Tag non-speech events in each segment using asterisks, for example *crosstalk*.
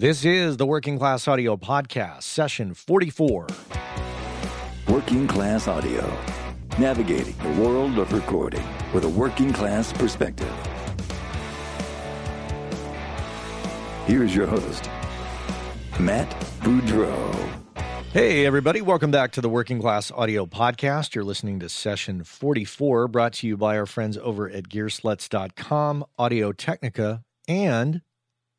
This is the Working Class Audio Podcast, session 44. Working Class Audio, navigating the world of recording with a working class perspective. Here's your host, Matt Boudreau. Hey, everybody, welcome back to the Working Class Audio Podcast. You're listening to session 44, brought to you by our friends over at Gearslutz.com, Audio Technica, and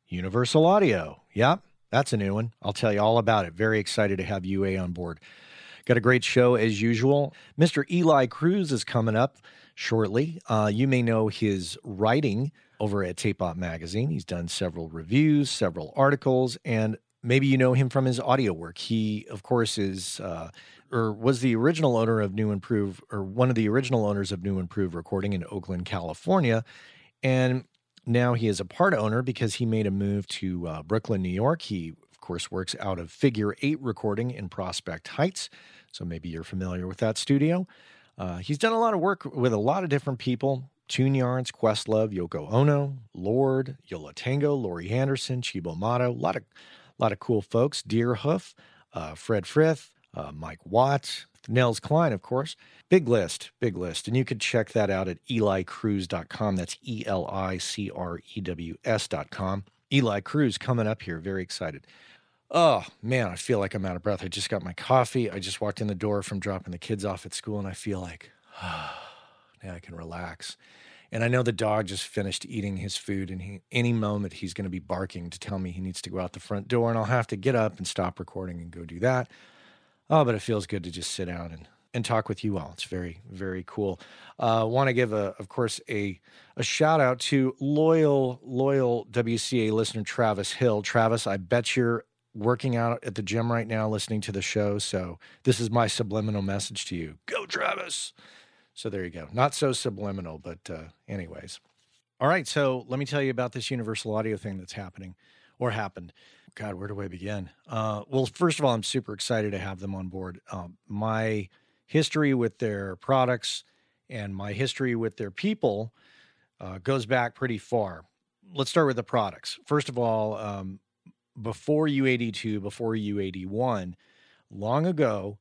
Universal Audio. Yep, that's a new one. I'll tell you all about it. Very excited to have UA on board. Got a great show as usual. Mr. Eli Crews is coming up shortly. Uh, you may know his writing over at Tape Op Magazine. He's done several reviews, several articles, and maybe you know him from his audio work. He, of course, is uh, or was the original owner of New Improve, or one of the original owners of New Improve Recording in Oakland, California, and now he is a part owner because he made a move to uh, Brooklyn, New York. He, of course, works out of Figure Eight Recording in Prospect Heights. So maybe you're familiar with that studio. Uh, he's done a lot of work with a lot of different people Tune Yards, Questlove, Yoko Ono, Lorde, Yo La Tengo, Laurie Anderson, Cibo Matto, a lot of, a lot of cool folks. Deerhoof, uh, Fred Frith, uh, Mike Watts, Nels Cline, of course. Big list, big list. And you could check that out at elicrews.com. That's E L I C R E W S.com. Eli Crews coming up here. Very excited. Oh, man, I feel like I'm out of breath. I just got my coffee. I just walked in the door from dropping the kids off at school, and I feel like, oh, *sighs* now I can relax. And I know the dog just finished eating his food, and he, any moment he's going to be barking to tell me he needs to go out the front door, and I'll have to get up and stop recording and go do that. Oh, but it feels good to just sit down and and talk with you all. It's very, very cool. Uh, Want to give a, of course, a a shout out to loyal, loyal WCA listener Travis Hill. Travis, I bet you're working out at the gym right now, listening to the show. So this is my subliminal message to you. Go, Travis. So there you go. Not so subliminal, but uh, anyways. All right. So let me tell you about this Universal Audio thing that's happening or happened. God, where do I begin? Uh, well, first of all, I'm super excited to have them on board. Um, my history with their products and my history with their people uh, goes back pretty far. Let's start with the products. First of all, um, before UAD2, before UAD1, long ago,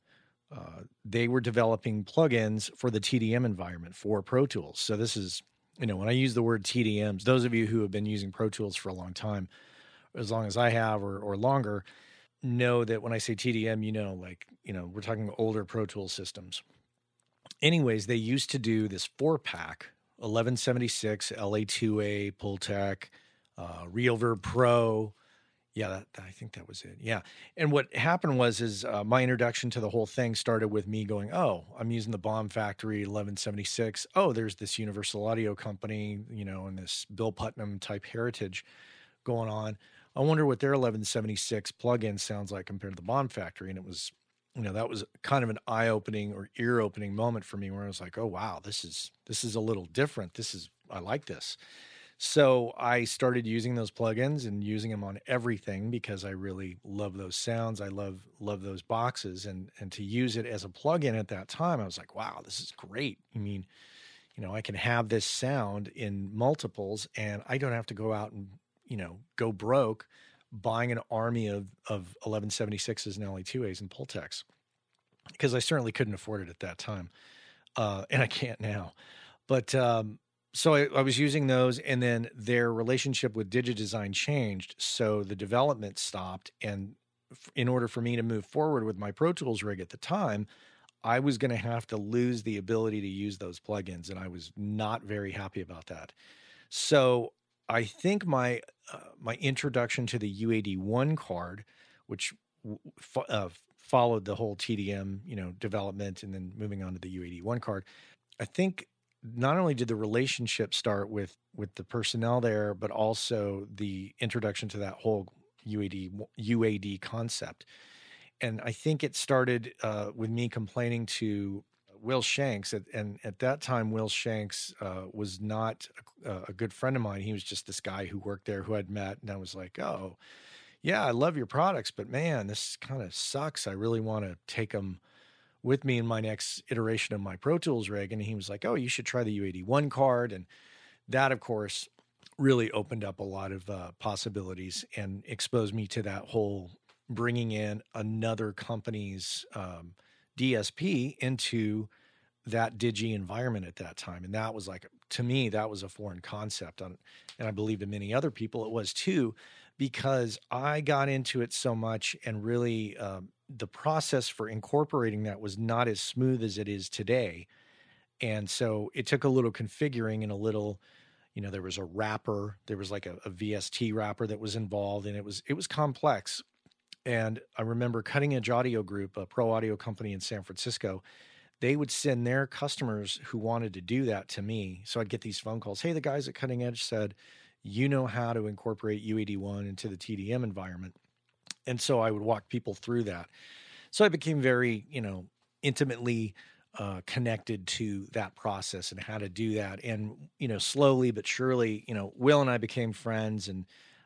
uh, they were developing plugins for the TDM environment for Pro Tools. So this is, you know, when I use the word TDMs, those of you who have been using Pro Tools for a long time, as long as I have or, or longer, know that when I say TDM, you know, like, you know, we're talking older Pro Tools systems. Anyways, they used to do this four pack 1176, LA2A, Pultec, uh, RealVerb Pro. Yeah, that, I think that was it. Yeah. And what happened was, is uh, my introduction to the whole thing started with me going, oh, I'm using the Bomb Factory 1176. Oh, there's this Universal Audio company, you know, and this Bill Putnam type heritage going on. I wonder what their 1176 plugin sounds like compared to the Bomb Factory. And it was, you know, that was kind of an eye-opening or ear-opening moment for me where I was like, oh wow, this is this is a little different. This is I like this. So I started using those plugins and using them on everything because I really love those sounds. I love love those boxes and and to use it as a plugin at that time, I was like, wow, this is great. I mean, you know, I can have this sound in multiples and I don't have to go out and you know, go broke buying an army of, of 1176s and LA2As and Pultecs because I certainly couldn't afford it at that time. Uh, and I can't now. But um, so I, I, was using those, and then their relationship with DigiDesign changed. So the development stopped. And f- in order for me to move forward with my Pro Tools rig at the time, I was going to have to lose the ability to use those plugins. And I was not very happy about that. So I think my uh, my introduction to the UAD1 card, which fo- uh, followed the whole TDM, you know, development and then moving on to the UAD1 card, I think not only did the relationship start with with the personnel there, but also the introduction to that whole UAD UAD concept. And I think it started uh, with me complaining to Will Shanks, at, and at that time, Will Shanks uh, was not a, a, good friend of mine. He was just this guy who worked there who I'd met, and I was like, "Oh, yeah, I love your products, but man, this kind of sucks. I really want to take them with me in my next iteration of my Pro Tools rig." And he was like, "Oh, you should try the UAD1 card," and that, of course, really opened up a lot of uh, possibilities and exposed me to that whole bringing in another company's um, DSP into that digi environment at that time and that was like to me that was a foreign concept and i believe to many other people it was too because i got into it so much and really um, the process for incorporating that was not as smooth as it is today and so it took a little configuring and a little you know there was a wrapper there was like a, a vst wrapper that was involved and it was it was complex and i remember cutting edge audio group a pro audio company in san francisco they would send their customers who wanted to do that to me. So I'd get these phone calls. Hey, the guys at Cutting Edge said, you know how to incorporate UAD1 into the TDM environment. And so I would walk people through that. So I became very, you know, intimately uh, connected to that process and how to do that. And, you know, slowly but surely, you know, Will and I became friends and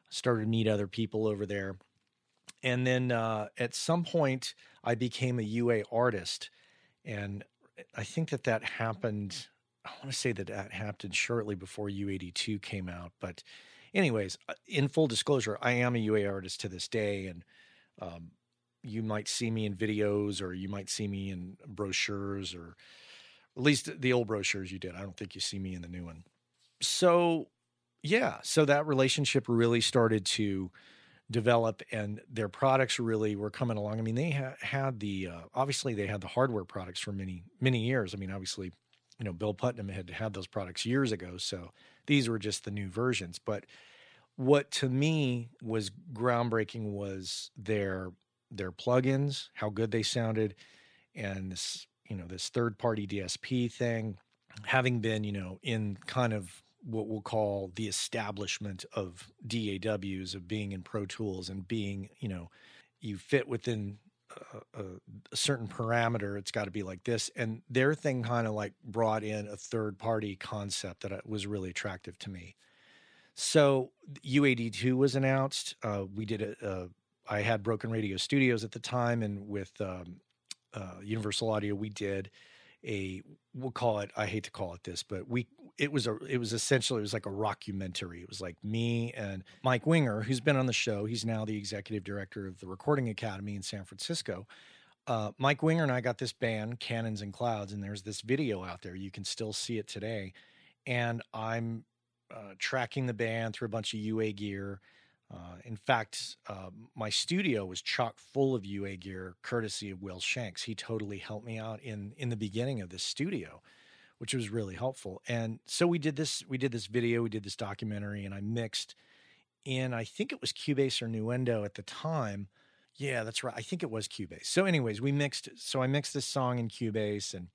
started to meet other people over there. And then uh, at some point, I became a UA artist and I think that that happened. I want to say that that happened shortly before UAD2 came out. But, anyways, uh, in full disclosure, I am a UA artist to this day. And um, you might see me in videos or you might see me in brochures or at least the old brochures you did. I don't think you see me in the new one. So, yeah, so that relationship really started to develop and their products really were coming along. I mean, they ha- had the uh, obviously they had the hardware products for many many years. I mean, obviously, you know, Bill Putnam had had those products years ago, so these were just the new versions. But what to me was groundbreaking was their their plugins, how good they sounded, and this you know this third party DSP thing. Having been you know in kind of what we'll call the establishment of DAWs of being in Pro Tools and being, you know, you fit within a, a, certain parameter. It's got to be like this. And their thing kind of like brought in a third party concept that uh, was really attractive to me. So UAD2 was announced. Uh, we did a, a, I had Broken Radio Studios at the time, and with um, uh, Universal Audio, we did a we'll call it i hate to call it this but we it was a it was essentially it was like a rockumentary. It was like me and mike winger who's been on the show. He's now the executive director of the recording academy in san francisco. Uh, mike winger and i got this band cannons and clouds and there's this video out there. You can still see it today. And i'm uh, tracking the band through a bunch of ua gear. Uh, in fact, uh, my studio was chock full of UA gear, courtesy of Will Shanks. He totally helped me out in in the beginning of this studio, which was really helpful. And so we did this. We did this video. We did this documentary, and I mixed in. I think it was Cubase or Nuendo at the time. Yeah, that's right. I think it was Cubase. So, anyways, we mixed. So I mixed this song in Cubase and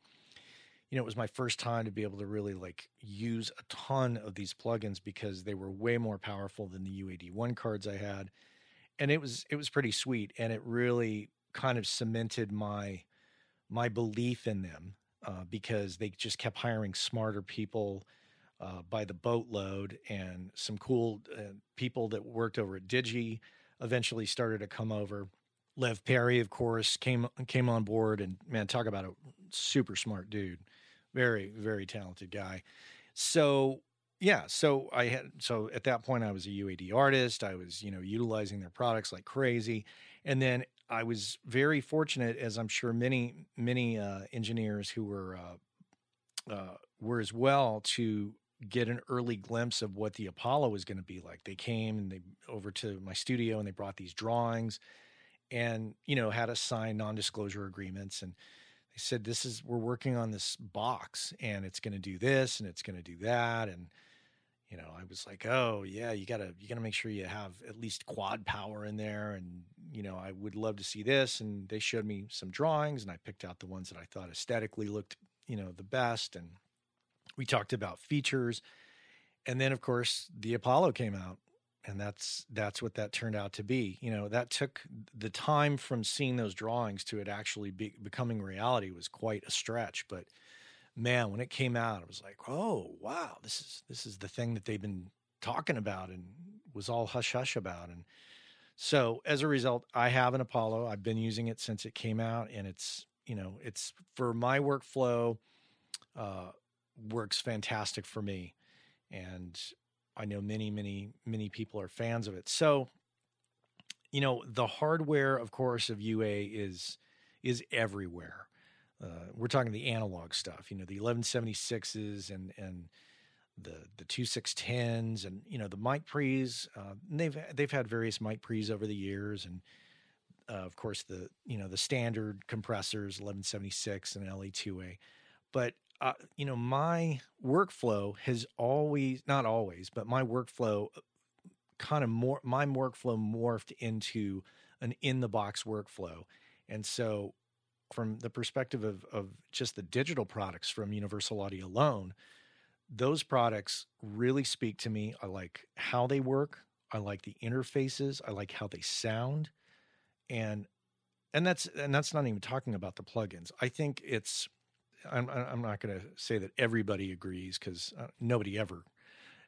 you know, it was my first time to be able to really like use a ton of these plugins because they were way more powerful than the UAD1 cards I had. And it was it was pretty sweet and it really kind of cemented my my belief in them uh, because they just kept hiring smarter people uh, by the boatload and some cool uh, people that worked over at Digi eventually started to come over. Lev Perry, of course, came came on board and man, talk about a super smart dude. Very, very talented guy. So yeah, so I had so at that point I was a UAD artist. I was, you know, utilizing their products like crazy. And then I was very fortunate, as I'm sure many, many uh, engineers who were uh, uh, were as well, to get an early glimpse of what the Apollo was going to be like. They came and they over to my studio and they brought these drawings, and you know had us sign non-disclosure agreements and they said this is we're working on this box and it's going to do this and it's going to do that and you know i was like oh yeah you gotta you gotta make sure you have at least quad power in there and you know i would love to see this and they showed me some drawings and i picked out the ones that i thought aesthetically looked you know the best and we talked about features and then of course the apollo came out and that's that's what that turned out to be you know that took the time from seeing those drawings to it actually be, becoming reality was quite a stretch but man when it came out it was like oh wow this is this is the thing that they've been talking about and was all hush hush about and so as a result i have an apollo i've been using it since it came out and it's you know it's for my workflow uh, works fantastic for me and I know many, many, many people are fans of it. So, you know, the hardware, of course, of UA is is everywhere. Uh, we're talking the analog stuff, you know, the 1176s and and the the 2610s and you know the mic pre's. Uh, they've they've had various mic pre's over the years, and uh, of course the you know the standard compressors 1176 and LA2A. But uh, you know my workflow has always not always, but my workflow kind of more my workflow morphed into an in the box workflow, and so from the perspective of of just the digital products from Universal Audio alone, those products really speak to me. I like how they work. I like the interfaces. I like how they sound, and and that's and that's not even talking about the plugins. I think it's. I'm I'm not going to say that everybody agrees because uh, nobody ever,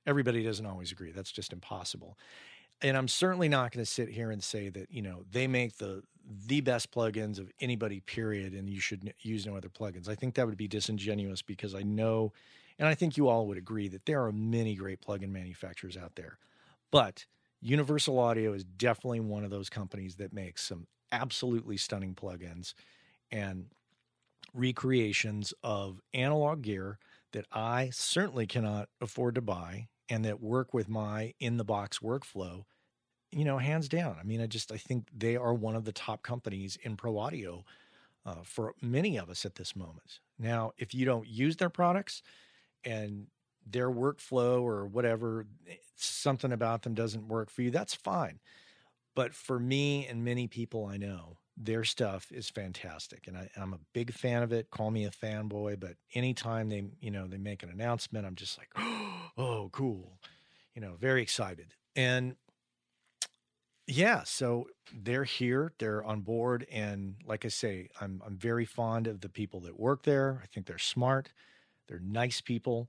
everybody doesn't always agree. That's just impossible and I'm certainly not going to sit here and say that you know they make the the best plugins of anybody period and you should use no other plugins. I think that would be disingenuous because I know and I think you all would agree that there are many great plugin manufacturers out there. But Universal Audio is definitely one of those companies that makes some absolutely stunning plugins and recreations of analog gear that I certainly cannot afford to buy and that work with my in the box workflow, you know, hands down. I mean, I just I think they are one of the top companies in pro audio uh, for many of us at this moment. Now, if you don't use their products and their workflow or whatever, eh, something about them doesn't work for you, that's fine. But for me and many people I know, their stuff is fantastic and I, am a big fan of it call me a fanboy but anytime they you know they make an announcement i'm just like *gasps* oh cool you know very excited and yeah so they're here they're on board and like i say i'm i'm very fond of the people that work there i think they're smart they're nice people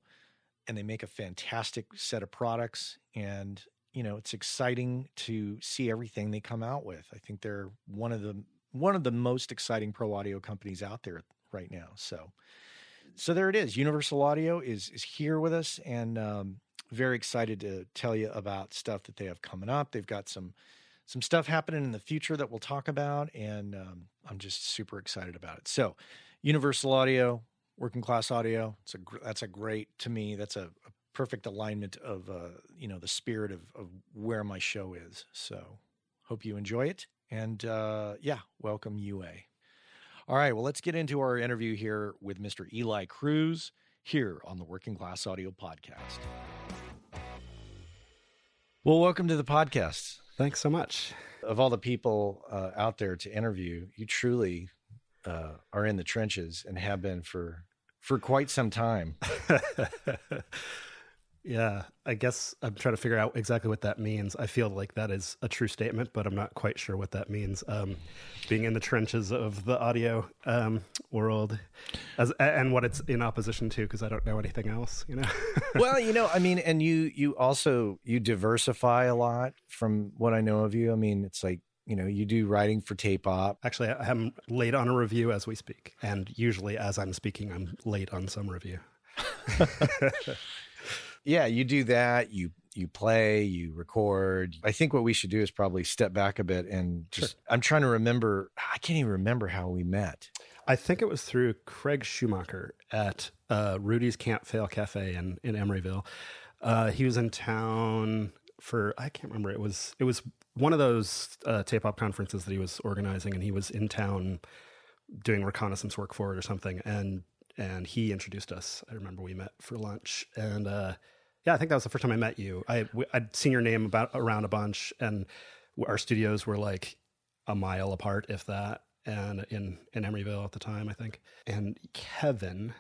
and they make a fantastic set of products and you know it's exciting to see everything they come out with i think they're one of the one of the most exciting pro audio companies out there right now. So, so there it is. Universal Audio is is here with us, and um, very excited to tell you about stuff that they have coming up. They've got some some stuff happening in the future that we'll talk about, and um, I'm just super excited about it. So, Universal Audio, working class audio. It's a that's a great to me. That's a, a perfect alignment of uh, you know the spirit of, of where my show is. So, hope you enjoy it. And uh, yeah, welcome UA. All right, well, let's get into our interview here with Mr. Eli Crews here on the Working Class Audio Podcast. Well, welcome to the podcast. Thanks so much. Of all the people uh, out there to interview, you truly uh, are in the trenches and have been for for quite some time. *laughs* Yeah, I guess I'm trying to figure out exactly what that means. I feel like that is a true statement, but I'm not quite sure what that means. Um, being in the trenches of the audio um, world, as and what it's in opposition to, because I don't know anything else. You know. *laughs* well, you know, I mean, and you you also you diversify a lot from what I know of you. I mean, it's like you know you do writing for tape op actually i'm late on a review as we speak and usually as i'm speaking i'm late on some review *laughs* *laughs* yeah, you do that. You you play, you record. I think what we should do is probably step back a bit and just. Sure. I'm trying to remember. I can't even remember how we met. I think it was through Craig Schumacher at uh, Rudy's Can't Fail Cafe in in Emeryville. Uh, he was in town for I can't remember. It was it was one of those uh, tape op conferences that he was organizing, and he was in town doing reconnaissance work for it or something. And and he introduced us. I remember we met for lunch, and uh, yeah, I think that was the first time I met you. I I'd seen your name about around a bunch, and our studios were like a mile apart, if that, and in in Emeryville at the time, I think. And Kevin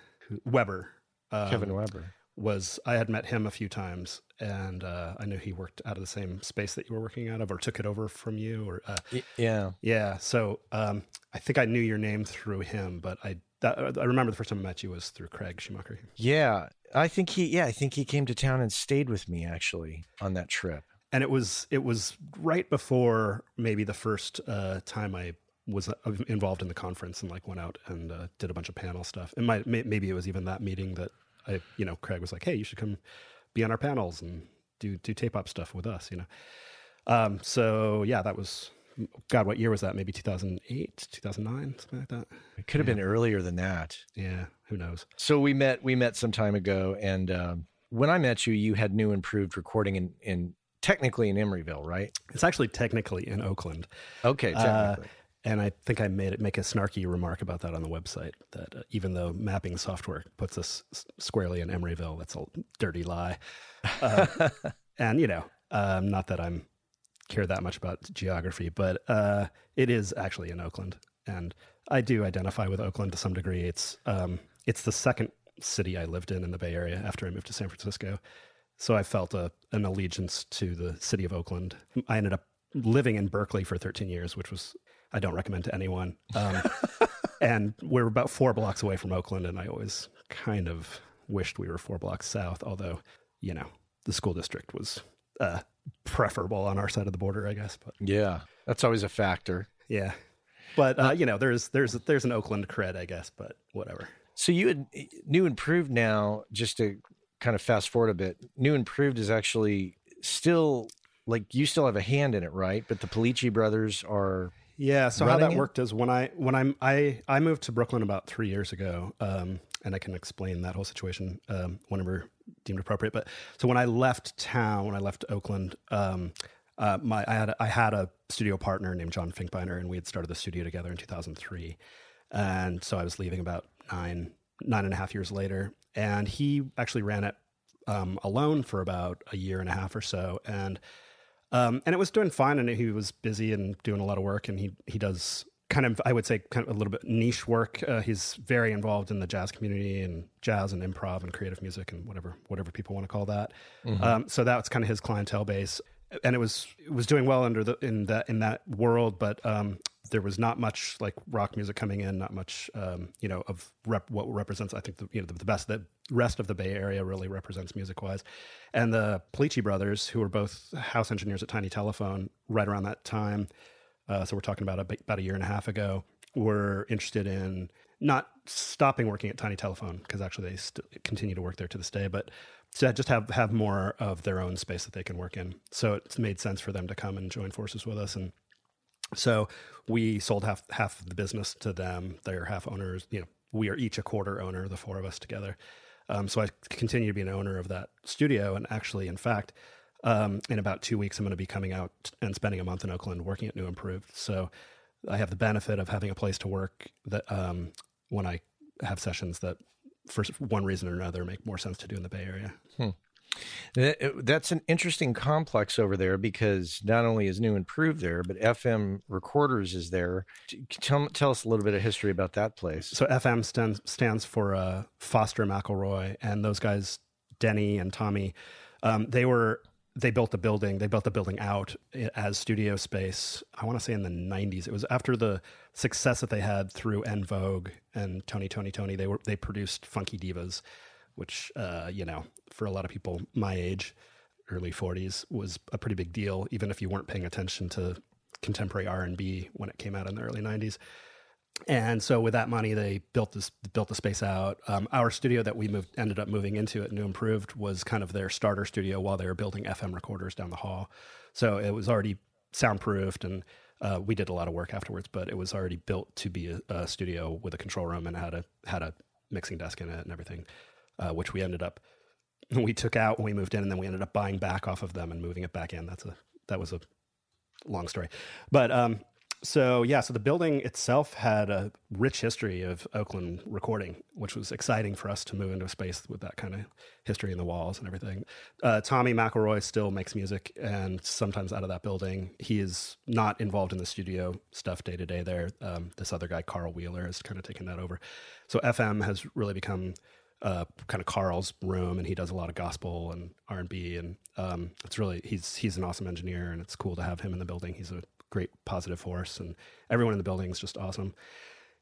Weber, um, Kevin Weber was I had met him a few times, and uh, I knew he worked out of the same space that you were working out of, or took it over from you, or uh, yeah, yeah. So um, I think I knew your name through him, but I that, I remember the first time I met you was through Craig Schumacher. Yeah, I think he. Yeah, I think he came to town and stayed with me actually on that trip. And it was it was right before maybe the first uh, time I was uh, involved in the conference and like went out and uh, did a bunch of panel stuff. And my, maybe it was even that meeting that I, you know, Craig was like, "Hey, you should come be on our panels," and do do tape op stuff with us, you know. Um, so yeah, that was God. What year was that? Maybe two thousand eight, two thousand nine, something like that. It could have been earlier than that. Yeah, who knows? So we met we met some time ago, and um, when I met you, you had new improved recording in in technically in Emeryville, right? It's actually technically in Oakland. Okay, Uh, and I think I made it make a snarky remark about that on the website. That uh, even though mapping software puts us s- squarely in Emeryville, that's a dirty lie. Uh, *laughs* and you know, um, not that I'm care that much about geography, but uh, it is actually in Oakland, and I do identify with Oakland to some degree. It's um, it's the second city I lived in in the Bay Area after I moved to San Francisco. So I felt a, an allegiance to the city of Oakland. I ended up living in Berkeley for 13 years, which was I don't recommend to anyone. Um, *laughs* and we're about four blocks away from Oakland, and I always kind of wished we were four blocks south. Although, you know, the school district was uh, preferable on our side of the border, I guess. But yeah, that's always a factor. yeah, but uh, you know, there's there's there's an Oakland cred, I guess. But whatever. So you had new improved now, just to kind of fast forward a bit. New improved is actually still like you still have a hand in it, right? But the Polici brothers are Yeah. So how that it? worked is when I when I'm I I moved to Brooklyn about three years ago, um, and I can explain that whole situation um, whenever deemed appropriate. But so when I left town, when I left Oakland, um, uh, my I had a, I had a studio partner named John Finkbeiner, and we had started the studio together in 2003. And so I was leaving about nine nine and a half years later, and he actually ran it um, alone for about a year and a half or so, and um, and it was doing fine, and he was busy and doing a lot of work, and he he does kind of I would say kind of a little bit niche work. Uh, he's very involved in the jazz community and jazz and improv and creative music and whatever whatever people want to call that. Um, so that's kind of his clientele base, and it was it was doing well under the in that in that world, but um, there was not much like rock music coming in, not much um, you know of rep, what represents I think the you know the, the best the rest of the Bay Area really represents music wise, and the Polici brothers who were both house engineers at Tiny Telephone right around that time. Uh, so we're talking about a, about a year and a half ago. We were interested in not stopping working at Tiny Telephone because actually they st- continue to work there to this day, but to just have have more of their own space that they can work in. So it made sense for them to come and join forces with us and so we sold half half of the business to them. They're half owners. You know, we are each a quarter owner, the four of us together. Um, so I continue to be an owner of that studio. And actually, in fact, um, in about two weeks, I'm going to be coming out and spending a month in Oakland working at New Improved. So I have the benefit of having a place to work that um, when I have sessions that, for one reason or another, make more sense to do in the Bay Area. That- That's an interesting complex over there because not only is New Improved there, but FM Recorders is there. Tell, tell us a little bit of history about that place. So FM stands stands for uh, Foster McElroy, and those guys, Denny and Tommy, um, they were they built the building. They built the building out as studio space. I want to say in the '90s. It was after the success that they had through En Vogue and Tony, Tony, Tony. They were they produced Funky Divas, which uh, you know for a lot of people my age, early 40s, was a pretty big deal, even if you weren't paying attention to contemporary R&B when it came out in the early 90s. And so with that money, they built this built the space out. Um, our studio that we moved ended up moving into at New Improved was kind of their starter studio while they were building FM recorders down the hall. So it was already soundproofed, and uh, we did a lot of work afterwards. But it was already built to be a, a studio with a control room and had a had a mixing desk in it and everything, uh, which we ended up *laughs* we took out when we moved in, and then we ended up buying back off of them and moving it back in. That's a that was a long story, but um, so yeah, so the building itself had a rich history of Oakland recording, which was exciting for us to move into a space with that kind of history in the walls and everything. Uh, Tommy McElroy still makes music, and sometimes out of that building, he is not involved in the studio stuff day to day. There, um, this other guy, Carl Wheeler, has kind of taken that over. So FM has really become uh, kind of Carl's room, and he does a lot of gospel and R and B, and um, it's really he's he's an awesome engineer, and it's cool to have him in the building. He's a great positive force, and everyone in the building is just awesome.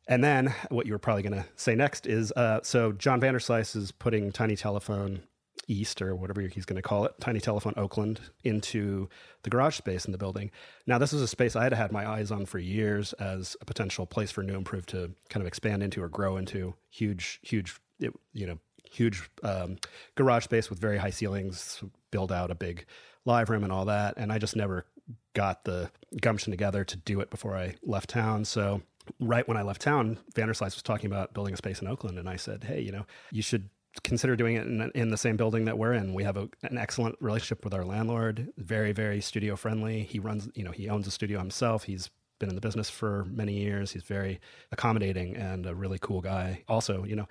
And then what you were probably going to say next is uh, so John Vanderslice is putting Tiny Telephone East or whatever he's going to call it, Tiny Telephone Oakland, into the garage space in the building. Now, this is a space I had had my eyes on for years as a potential place for New Improve to kind of expand into or grow into. Huge, huge, you know, huge um, garage space with very high ceilings, build out a big live room and all that. And I just never got the gumption together to do it before I left town. So right when I left town, Vanderslice was talking about building a space in Oakland, and I said, "Hey, you know, you should consider doing it in, in the same building that we're in. We have a, an excellent relationship with our landlord, very, very studio friendly. He runs, you know, he owns a studio himself. He's been in the business for many years. He's very accommodating and a really cool guy. Also, you know,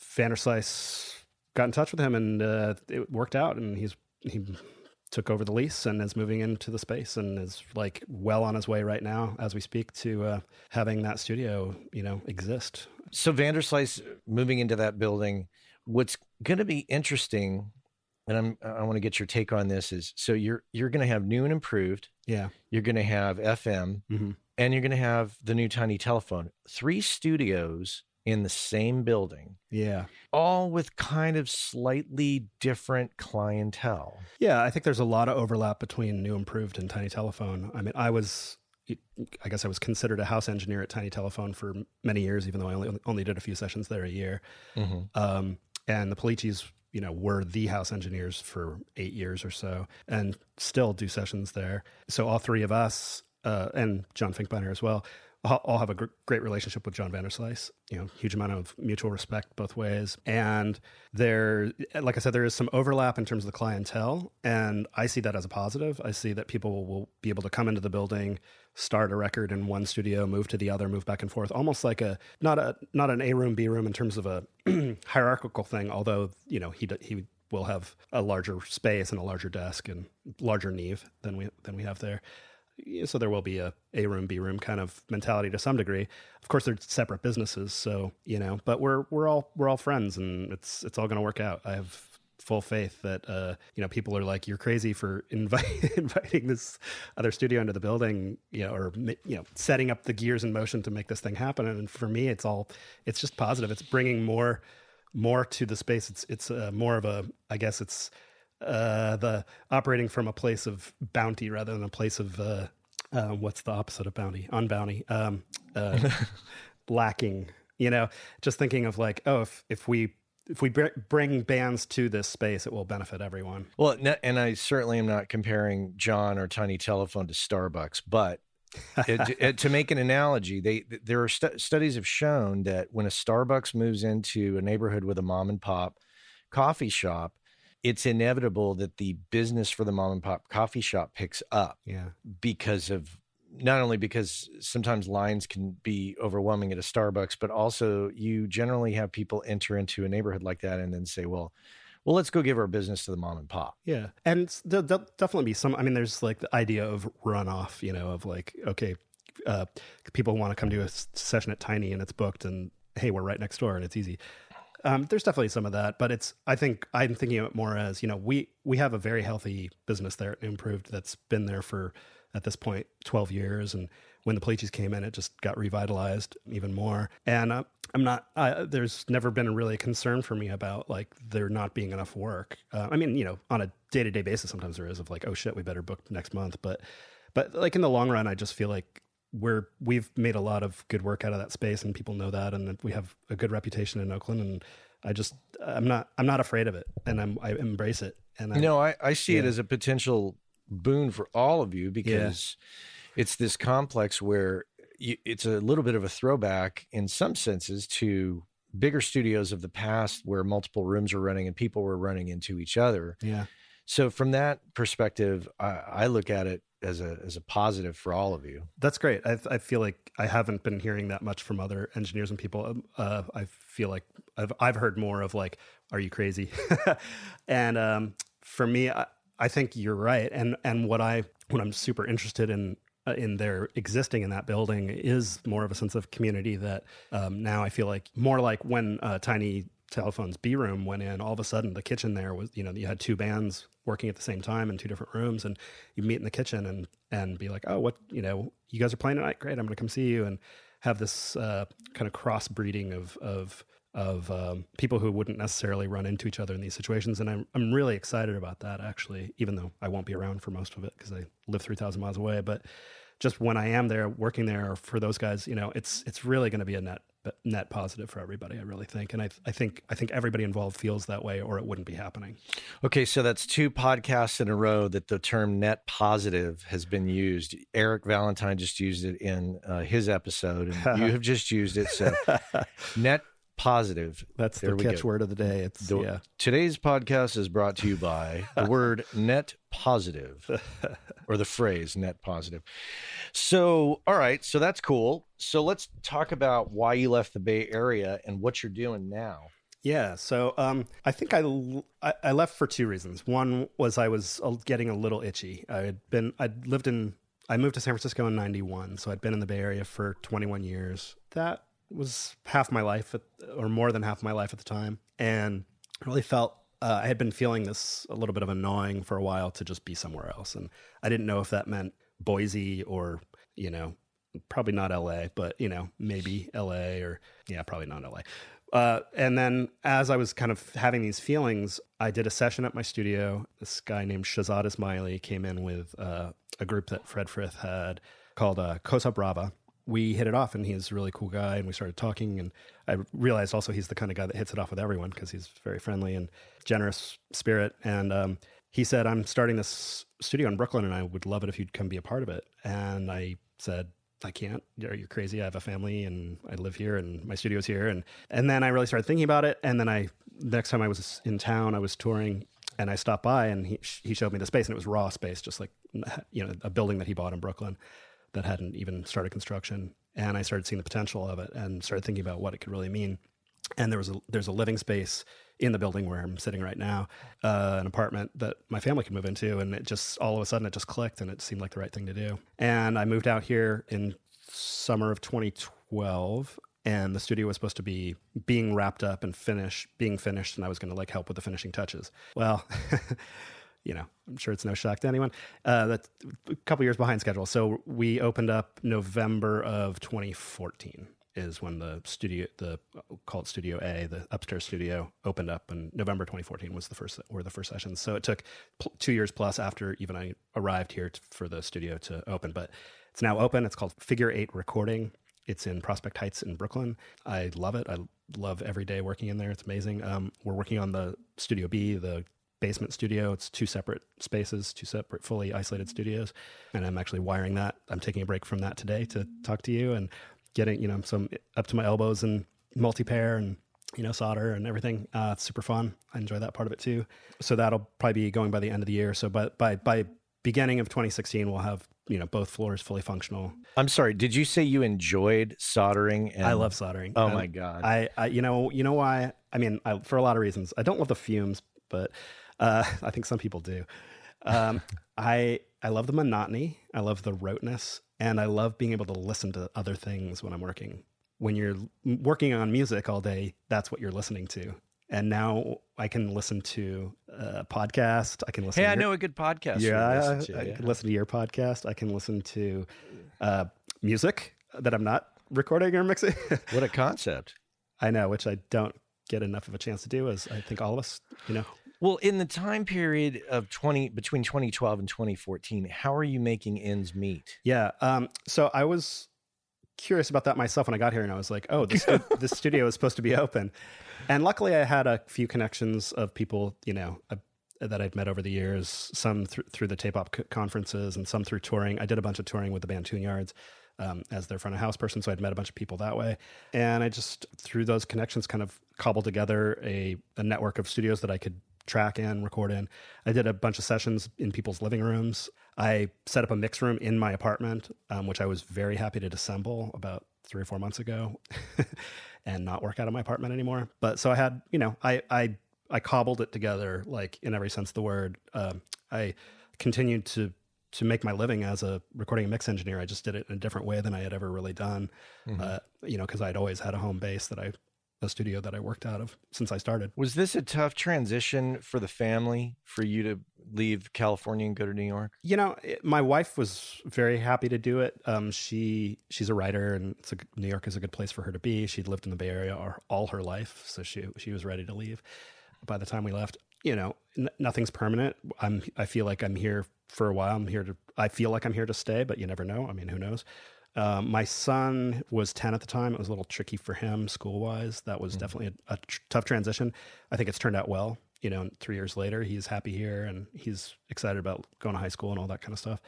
Vanderslice got in touch with him and uh, it worked out, and he's he took over the lease and is moving into the space and is like well on his way right now as we speak to uh, having that studio you know exist. So vanderslice moving into that building what's going to be interesting and i'm i want to get your take on this is so you're you're going to have new and improved. Yeah. You're going to have fm mm-hmm. and you're going to have the new tiny telephone. Three studios in the same building yeah all with kind of slightly different clientele. Yeah, I think there's a lot of overlap between New Improved and Tiny Telephone. I mean, I was, I guess I was considered a house engineer at Tiny Telephone for many years, even though I only, only did a few sessions there a year. Mm-hmm. Um, and the Policis, you know, were the house engineers for eight years or so and still do sessions there. So all three of us, uh, and John Finkbeiner as well, all have a gr- great relationship with John Vanderslice. You know, huge amount of mutual respect both ways. And there, like I said, there is some overlap in terms of the clientele, and I see that as a positive. I see that people will be able to come into the building, start a record in one studio, move to the other, move back and forth, almost like a not a not an A room B room in terms of a *clears throat* hierarchical thing. Although you know he he will have a larger space and a larger desk and larger neve than we than we have there so there will be a A room, B room kind of mentality to some degree. Of course, they're separate businesses, so you know, but we're we're all we're all friends, and it's it's all going to work out. I have full faith that uh, you know people are like you're crazy for *laughs* invite, *laughs* inviting this other studio into the building, you know, or you know, setting up the gears in motion to make this thing happen. And for me, it's all it's just positive. It's bringing more more to the space. It's it's uh, more of a I guess it's uh, the operating from a place of bounty rather than a place of uh, uh, what's the opposite of bounty? Unbounty, um, uh, *laughs* lacking. You know, just thinking of like, oh, if if we if we br- bring bands to this space, it will benefit everyone. Well, and I certainly am not comparing John or Tiny Telephone to Starbucks, but it, *laughs* it, to make an analogy, they there are st- studies have shown that when a Starbucks moves into a neighborhood with a mom and pop coffee shop, it's inevitable that the business for the mom and pop coffee shop picks up. Yeah. Because of not only because sometimes lines can be overwhelming at a Starbucks, but also you generally have people enter into a neighborhood like that and then say, well, well, let's go give our business to the mom and pop. Yeah. And there'll, definitely be some, I mean, there's like the idea of runoff, you know, of like, okay, uh, people want to come to a session at Tiny and it's booked and hey, we're right next door and it's easy. Um, there's definitely some of that, but it's. I think I'm thinking of it more as you know we we have a very healthy business there at Improved that's been there for at this point 12 years, and when the Policis came in, it just got revitalized even more. And uh, I'm not. There's never been a really a concern for me about like there not being enough work. Uh, I mean, you know, on a day to day basis, sometimes there is of like, oh shit, we better book next month. But but like in the long run, I just feel like we're we've made a lot of good work out of that space and people know that and we have a good reputation in Oakland and I just I'm not I'm not afraid of it and I'm I embrace it and I, no I, I see yeah. it as a potential boon for all of you because yeah. it's this complex where you, it's a little bit of a throwback in some senses to bigger studios of the past where multiple rooms are running and people were running into each other. Yeah. So from that perspective, I, I look at it as a as a positive for all of you. That's great. I, I feel like I haven't been hearing that much from other engineers and people. Um, uh, I feel like I've I've heard more of like, "Are you crazy?" *laughs* and um, for me, I, I think you're right. And and what I what I'm super interested in uh, in their existing in that building is more of a sense of community that um, now I feel like more like when uh, Tiny telephone's B room went in, all of a sudden the kitchen there was, you know, you had two bands working at the same time in two different rooms and you meet in the kitchen and, and be like, oh, what, you know, you guys are playing tonight? Great. I'm to come see you and have this uh, kind of cross breeding of, of, of um, people who wouldn't necessarily run into each other in these situations. And I'm, I'm really excited about that actually, even though I won't be around for most of it because I live 3000 miles away, but just when I am there working there for those guys, you know, it's, it's really going to be a net net positive for everybody. I really think, and I, I think, I think everybody involved feels that way, or it wouldn't be happening. Okay, so that's two podcasts in a row that the term net positive has been used. Eric Valentine just used it in uh, his episode, and you *laughs* have just used it. So, *laughs* net positive. That's the catchword of the day. It's the, yeah. Today's podcast is brought to you by *laughs* the word net positive or the phrase net positive. So, all right, so that's cool. So let's talk about why you left the Bay Area and what you're doing now. Yeah, so um, I think I, I left for two reasons. One was I was getting a little itchy. I had been I'd lived in I moved to San Francisco in 91, so I'd been in the Bay Area for 21 years. That was half my life, at, or more than half my life at the time, and I really felt uh, I had been feeling this a little bit of a gnawing for a while to just be somewhere else, and I didn't know if that meant Boise or you know probably not L.A., but you know maybe L.A. or yeah, probably not L.A. Uh, and then as I was kind of having these feelings, I did a session at my studio. This guy named Shahzad Ismaili came in with uh, a group that Fred Frith had called uh, Cosa Brava we hit it off and he's a really cool guy and we started talking and i realized also he's the kind of guy that hits it off with everyone because he's very friendly and generous spirit and um, he said i'm starting this studio in brooklyn and i would love it if you'd come be a part of it and i said I can't. You're you crazy? I have a family and I live here and my studio's here. And, and then I really started thinking about it. And then I, next time I was in town, I was touring and I stopped by and he, he showed me the space and it was raw space, just like, you know, a building that he bought in Brooklyn that hadn't even started construction. And I started seeing the potential of it and started thinking about what it could really mean. And there was a, there's a living space in the building where I'm sitting right now, uh, an apartment that my family could move into. And it just all of a sudden it just clicked and it seemed like the right thing to do. And I moved out here in summer of 2012 and the studio was supposed to be being wrapped up and finished being finished and i was going to like help with the finishing touches well *laughs* you know, I'm sure it's no shock to anyone. Uh, a couple years behind schedule. So we opened up November of 2014 is when the studio, the called Studio A, the upstairs studio, opened up, and November 2014 was the first were the first sessions. So it took pl- two years plus after even I arrived here for the studio to open, but it's now open. It's called Figure Eight Recording. It's in Prospect Heights in Brooklyn. I love it. I love every day working in there. It's amazing. Um, we're working on the Studio B, the basement studio. It's two separate spaces, two separate fully isolated studios. And I'm actually wiring that. I'm taking a break from that today to talk to you and getting, you know, some up to my elbows and multi-pair and, you know, solder and everything. Uh, it's super fun. I enjoy that part of it too. So that'll probably be going by the end of the year. So by, by, by beginning of 2016, we'll have, you know, both floors fully functional. I'm sorry. Did you say you enjoyed soldering? And... I love soldering. Oh my God. I, I, you know, you know why? I mean, I, for a lot of reasons, I don't love the fumes, but uh, *laughs* I think some people do. Um, *laughs* I I love the monotony. I love the roteness, and I love being able to listen to other things when I'm working. When you're working on music all day, that's what you're listening to. And now I can listen to a podcast. I can listen. Hey, I your, know a good podcast. Yeah, I, to, I yeah. can listen to your podcast. I can listen to uh, music that I'm not recording or mixing. *laughs* what a concept! I know, which I don't get enough of a chance to do, as I think all of us, you know. Well, in the time period of 20 between 2012 and 2014, how are you making ends meet? Yeah. Um, so I was curious about that myself when I got here and I was like, oh, this, *laughs* this studio is supposed to be open. And luckily I had a few connections of people, you know, uh, that I've met over the years, some th- through the tape op c- conferences and some through touring. I did a bunch of touring with the band Tune Yards. Um, as their front of house person. So I'd met a bunch of people that way. And I just, through those connections, kind of cobbled together a, a network of studios that I could track in, record in. I did a bunch of sessions in people's living rooms. I set up a mix room in my apartment, um, which I was very happy to disassemble about three or four months ago *laughs* and not work out of my apartment anymore. But so I had, you know, I, I, I cobbled it together, like in every sense of the word. Um, I continued to to make my living as a recording and mix engineer. I just did it in a different way than I had ever really done. Mm-hmm. Uh, you know, because I'd always had a home base that I the studio that I worked out of since I started. Was this a tough transition for the family for you to leave California and go to New York? You know, it, my wife was very happy to do it. Um, she she's a writer, and a, New York is a good place for her to be. She'd lived in the Bay Area all, all her life, so she she was ready to leave. By the time we left, you know, n- nothing's permanent. I'm I feel like I'm here for a while. I'm here to. I feel like I'm here to stay, but you never know. I mean, who knows? Um, my son was 10 at the time. It was a little tricky for him school wise. That was Mhm. definitely a, a tr- tough transition. I think it's turned out well. You know, three years later, he's happy here and he's excited about going to high school and all that kind of stuff.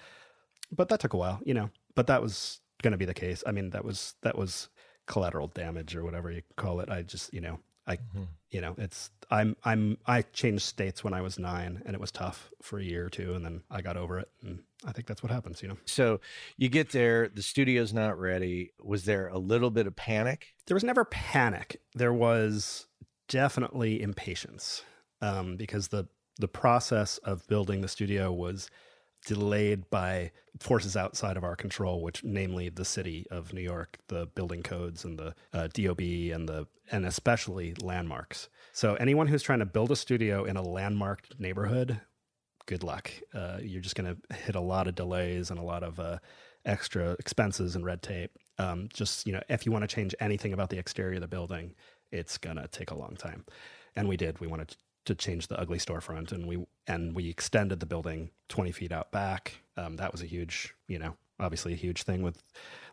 But that took a while, you know, but that was going to be the case. I mean, that was, that was collateral damage or whatever you call it. I just, you know, I, Mhm. you know, it's, I'm, I'm, I changed states when I was nine and it was tough for a year or two. And then I got over it. And I think that's what happens, you know. So you get there, the studio's not ready. Was there a little bit of panic? there was never panic. There was definitely impatience um, because the the process of building the studio was delayed by forces outside of our control, which namely the city of New York, the building codes and the uh, DOB and the and especially landmarks. So anyone who's trying to build a studio in a landmarked neighborhood, good luck. Uh, you're just going to hit a lot of delays and a lot of uh, extra expenses and red tape. Um, just you know, if you want to change anything about the exterior of the building, it's gonna take a long time. And we did. We wanted to change the ugly storefront, and we and we extended the building 20 feet out back. Um, that was a huge, you know, obviously a huge thing with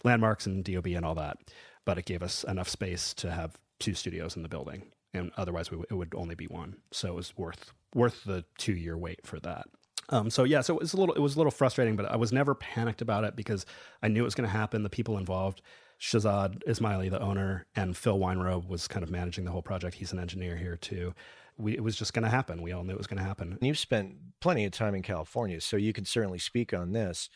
landmarks and DOB and all that. But it gave us enough space to have two studios in the building, and otherwise we, it would only be one. So it was worth worth the two year wait for that. Um, so yeah, so it was a little it was a little frustrating, but I was never panicked about it because I knew it was going to happen. The people involved, Shahzad Ismaily, the owner, and Phil Weinrobe was kind of managing the whole project. He's an engineer here too. We, it was just going to happen. We all knew it was going to happen. And You've spent plenty of time in California, so you can certainly speak on this.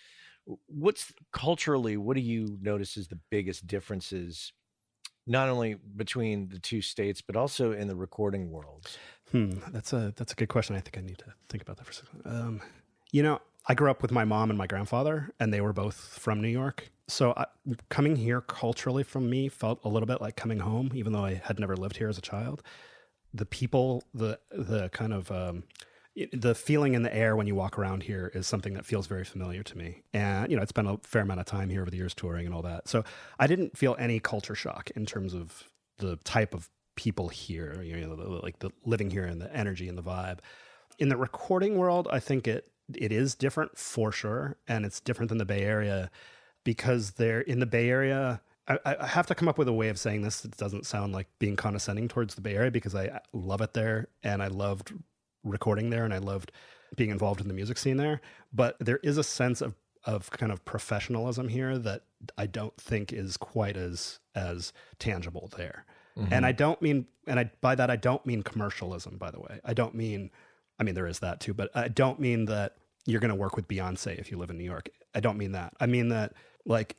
What's culturally, what do you notice as the biggest differences, not only between the two states, but also in the recording worlds? Hmm, that's a that's a good question. I think I need to think about that for a second. Um, you know, I grew up with my mom and my grandfather, and they were both from New York. So I, coming here culturally from me felt a little bit like coming home, even though I had never lived here as a child. The people, the the kind of um, the feeling in the air when you walk around here is something that feels very familiar to me. And you know, it's been a fair amount of time here over the years touring and all that. So I didn't feel any culture shock in terms of the type of people here, you know, like the living here and the energy and the vibe. In the recording world, I think it it is different for sure, and it's different than the Bay Area because they're in the Bay Area. I, I have to come up with a way of saying this that doesn't sound like being condescending towards the Bay Area because I love it there and I loved recording there and I loved being involved in the music scene there. But there is a sense of of kind of professionalism here that I don't think is quite as as tangible there. And I don't mean and I by that I don't mean commercialism by the way. I don't mean I mean there is that too, but I don't mean that you're going to work with Beyonce if you live in New York. I don't mean that. I mean that like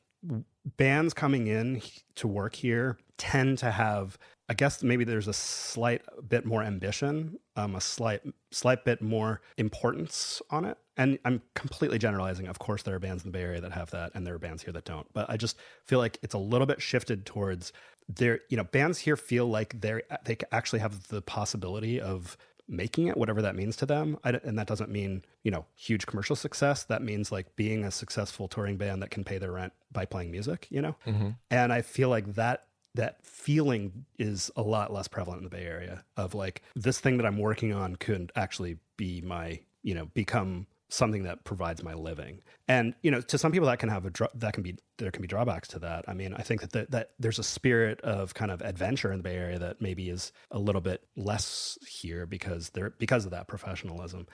bands coming in to work here tend to have I guess maybe there's a slight bit more ambition, um, a slight slight bit more importance on it. And I'm completely generalizing. Of course, there are bands in the Bay Area that have that, and there are bands here that don't. But I just feel like it's a little bit shifted towards there. You know, bands here feel like they're they actually have the possibility of making it, whatever that means to them. I, and that doesn't mean you know huge commercial success. That means like being a successful touring band that can pay their rent by playing music. You know, mm-hmm. and I feel like that that feeling is a lot less prevalent in the Bay Area of like this thing that I'm working on could actually be my, you know, become something that provides my living. And, you know, to some people that can have a, that can be, there can be drawbacks to that. I mean, I think that, that, that there's a spirit of kind of adventure in the Bay Area that maybe is a little bit less here because there, because of that professionalism.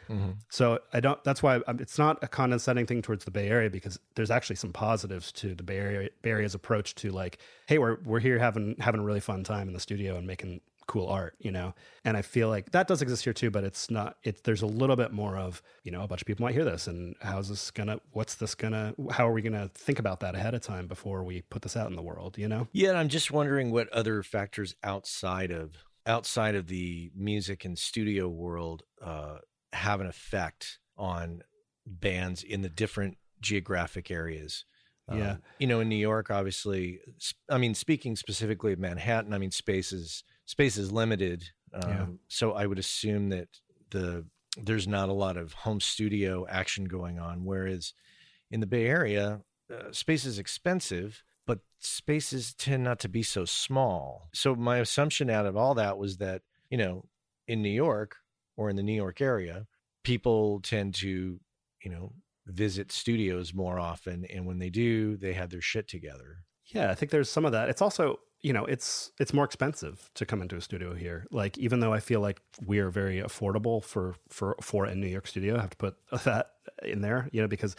So I don't, that's why um, it's not a condescending thing towards the Bay Area because there's actually some positives to the Bay, Area, Bay Area's approach to like, hey, we're, we're here having, having a really fun time in the studio and making cool art, you know? And I feel like that does exist here too, but it's not, it's, there's a little bit more of, you know, a bunch of people might hear this and how's this gonna, what's this gonna, how are we gonna think about that ahead of time before we put this out in the world, you know? Yeah, and I'm just wondering what other factors outside of outside of the music and studio world uh, have an effect on bands in the different geographic areas. Yeah. Um, you know, in New York, obviously, I mean, speaking specifically of Manhattan, I mean, space is space is limited. Um, Yeah. So I would assume that the there's not a lot of home studio action going on. Whereas in the Bay Area, uh, space is expensive, but spaces tend not to be so small. So my assumption out of all that was that, you know, in New York or in the New York area, people tend to, you know, visit studios more often, and when they do, they have their shit together. Yeah, I think there's some of that. It's also you know it's it's more expensive to come into a studio here. Like even though i feel like we are very affordable for for for a new york studio i have to put *laughs* that in there you know because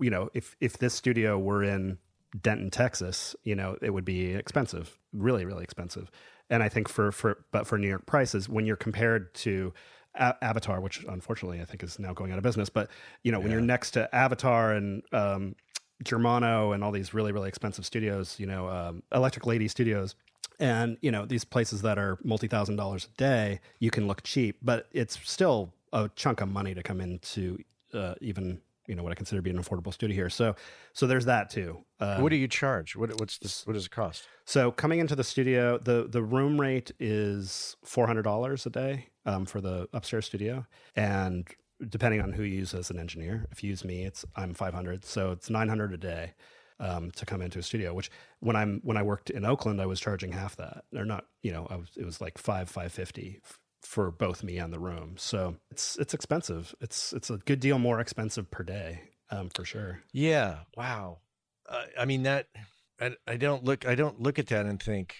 you know if if this studio were in denton texas you know it would be expensive really really expensive. And i think for for but for new york prices when you're compared to a- avatar which unfortunately i think is now going out of business but you know when you're next to avatar and um Germano and all these really, really expensive studios, you know, um, Electric Lady Studios. And, you know, these places that are multi thousand dollars a day, you can look cheap, but it's still a chunk of money to come into uh, even, you know, what I consider to be an affordable studio here. So, so there's that too. Uh, what do you charge? What what's this? What does it cost? so coming into the studio, the the room rate is four hundred dollars a day um, for the upstairs studio, and depending on who you use as an engineer, if you use me, it's I'm five hundred, so it's nine hundred a day um, to come into a studio. Which when I'm when I worked in Oakland, I was charging half that, or not. You know, was, it was like five five fifty for both me and the room. So it's it's expensive. It's it's a good deal more expensive per day um, for sure. Yeah. Wow. Uh, I mean that. I, I don't look. I don't look at that and think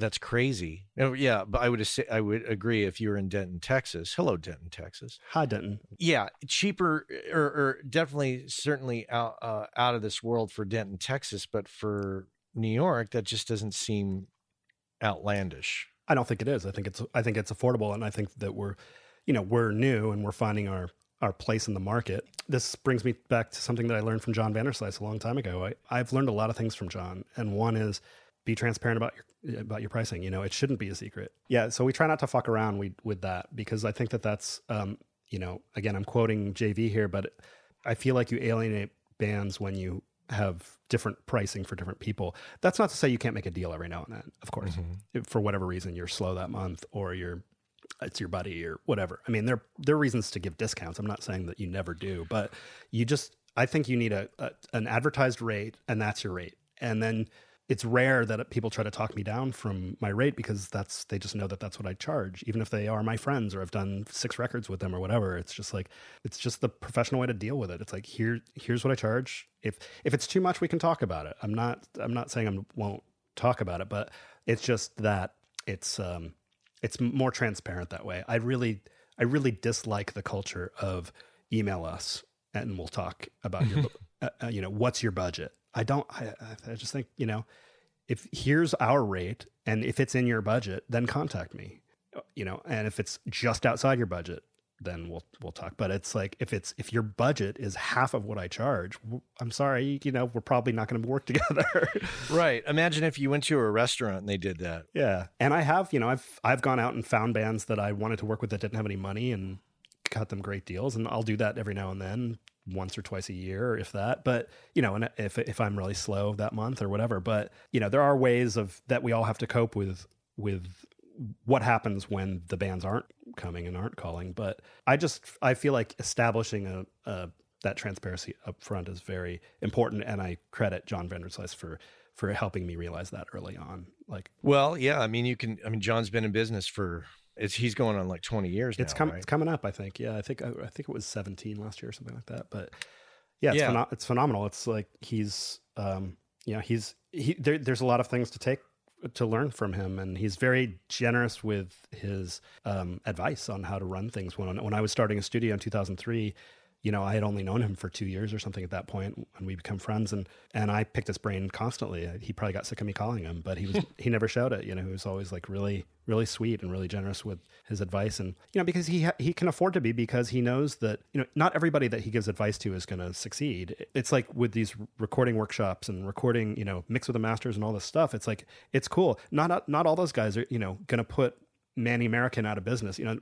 that's crazy. Oh, yeah, but I would say I would agree if you were in Denton, Texas. Hello, Denton, Texas. Hi, Denton. Yeah, cheaper or, or definitely certainly out uh, out of this world for Denton, Texas, but for New York, that just doesn't seem outlandish. I don't think it is. I think it's I think it's affordable, and I think that we're, you know, we're new and we're finding our our place in the market. This brings me back to something that I learned from John Vanderslice a long time ago. I, I've learned a lot of things from John, and one is be transparent about your about your pricing. You know, it shouldn't be a secret. Yeah, so we try not to fuck around we, with that because I think that that's, um, you know, again, I'm quoting JV here, but I feel like you alienate bands when you have different pricing for different people. That's not to say you can't make a deal every now and then, of course. If for whatever reason you're slow that month or you're it's your buddy or whatever. I mean, there there are reasons to give discounts. I'm not saying that you never do, but you just I think you need a, a an advertised rate and that's your rate. And then it's rare that people try to talk me down from my rate because that's they just know that that's what I charge, even if they are my friends or I've done six records with them or whatever. It's just like it's just the professional way to deal with it. It's like here here's what I charge. If if it's too much, we can talk about it. I'm not I'm not saying I won't talk about it, but it's just that it's um it's more transparent that way. I really I really dislike the culture of email us and we'll talk about your *laughs* uh, uh, you know what's your budget. I don't I I just think, you know, if here's our rate and if it's in your budget, then contact me. You know, and if it's just outside your budget, then we'll we'll talk. But it's like if it's if your budget is half of what I charge, I'm sorry, you know, we're probably not going to work *laughs* together. Right. Imagine if you went to a restaurant and they did that. Yeah, and I have, you know, I've I've gone out and found bands that I wanted to work with that didn't have any money and cut them great deals, and I'll do that every now and then, once or twice a year, if that. But you know, and if if I'm really slow that month or whatever, but you know, there are ways of that we all have to cope with with what happens when the bands aren't coming and aren't calling. But I just I feel like establishing a, a that transparency up front is very important, and I credit John Vanderslice for for helping me realize that early on. Like Well, yeah. I mean, you can. I mean, John's been in business for. It's he's going on like twenty years it's now. com- right? it's coming up. I think. Yeah, I think I, I think it was 17 last year or something like that. But yeah, it's, Yeah. pheno- it's phenomenal. It's like he's um you know he's he there, there's a lot of things to take to learn from him and he's very generous with his um, advice on how to run things when when I was starting a studio in 2003 you know I had only known him for 2 years or something at that point and we become friends and and I picked his brain constantly. Uh, he probably got sick of me calling him but he was *laughs* he never showed it you know he was always like really really sweet and really generous with his advice and you know because he ha- he can afford to be because he knows that you know not everybody that he gives advice to is going to succeed it's like with these recording workshops and recording you know mix with the masters and all this stuff it's like it's cool. Not not all those guys are you know going to put Manny Marroquin out of business you know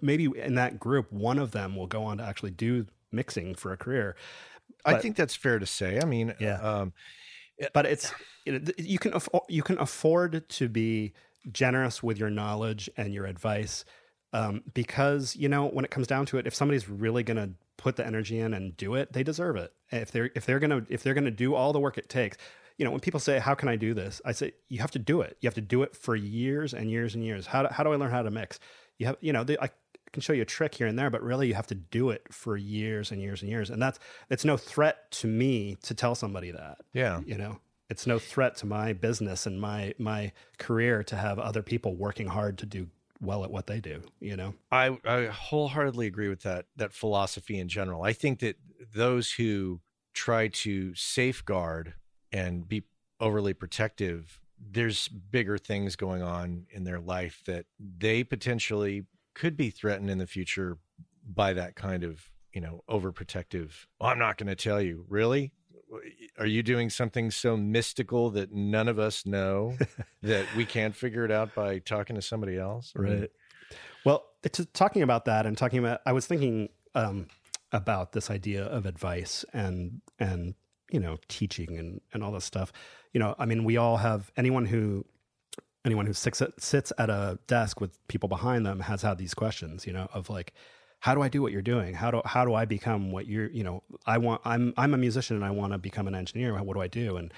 maybe in that group one of them will go on to actually do mixing for a career I think that's fair to say. I mean, Yeah. Um, but it's you, know, you can afford, you can afford to be generous with your knowledge and your advice um, because you know when it comes down to it if somebody's really going to put the energy in and do it they deserve it. If they're if they're going to if they're going to do all the work it takes you know when people say how can i do this? I say you have to do it. You have to do it for years and years and years. How do, how do i learn how to mix? You have you know the, I, can show you a trick here and there, but really you have to do it for years and years and years. And that's it's no threat to me to tell somebody that. Yeah. You know, it's no threat to my business and my my career to have other people working hard to do well at what they do, you know. I, I wholeheartedly agree with that that philosophy in general. I think that those who try to safeguard and be overly protective there's bigger things going on in their life that they potentially could be threatened in the future by that kind of you know overprotective well, i'm not going to tell you. Really? Are you doing something so mystical that none of us know *laughs* that we can't figure it out by talking to somebody else? Right. Well it's talking about that and talking about i was thinking um, about this idea of advice and and you know teaching and and all this stuff. You know i mean we all have anyone who anyone who sits at, sits at a desk with people behind them has had these questions you know of like how do i do what you're doing? How do how do i become what you're you know i want i'm i'm a musician and i want to become an engineer. What do i do? And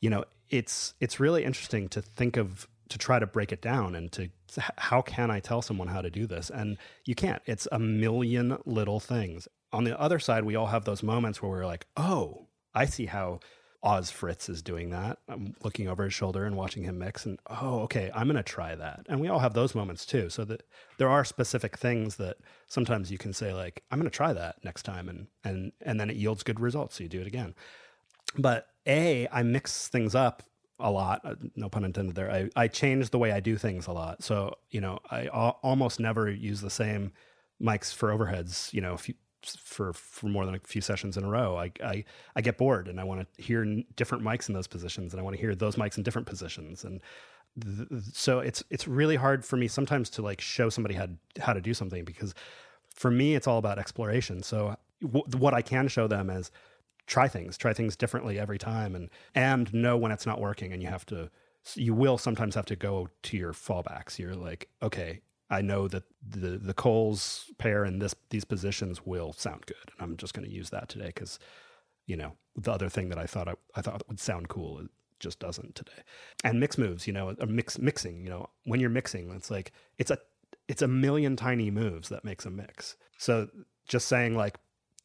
you know it's it's really interesting to think of to try to break it down and to how can i tell someone how to do this? And you can't. It's a million little things. On the other side we all have those moments where we're like oh i see how Oz Fritz is doing that. I'm looking over his shoulder and watching him mix, and oh, okay, I'm going to try that. And we all have those moments too. So that there are specific things that sometimes you can say like, I'm going to try that next time, and and and then it yields good results. So you do it again. But a, I mix things up a lot. Uh, no pun intended there. I I change the way I do things a lot. So you know, I almost never use the same mics for overheads. You know, few, for for more than a few sessions in a row. I I, I get bored and I want to hear different mics in those positions and I want to hear those mics in different positions and so it's it's really hard for me sometimes to like show somebody how how to do something because for me it's all about exploration. So w- what I can show them is try things, try things differently every time and and know when it's not working and you have to you will sometimes have to go to your fallbacks. You're like, okay, I know that the the Coles pair in this these positions will sound good, and I'm just going to use that today because you know the other thing that I thought I, I thought would sound cool it just doesn't today. And mix moves, you know, a mix mixing, you know, when you're mixing, it's like it's a it's a million tiny moves that makes a mix. So just saying like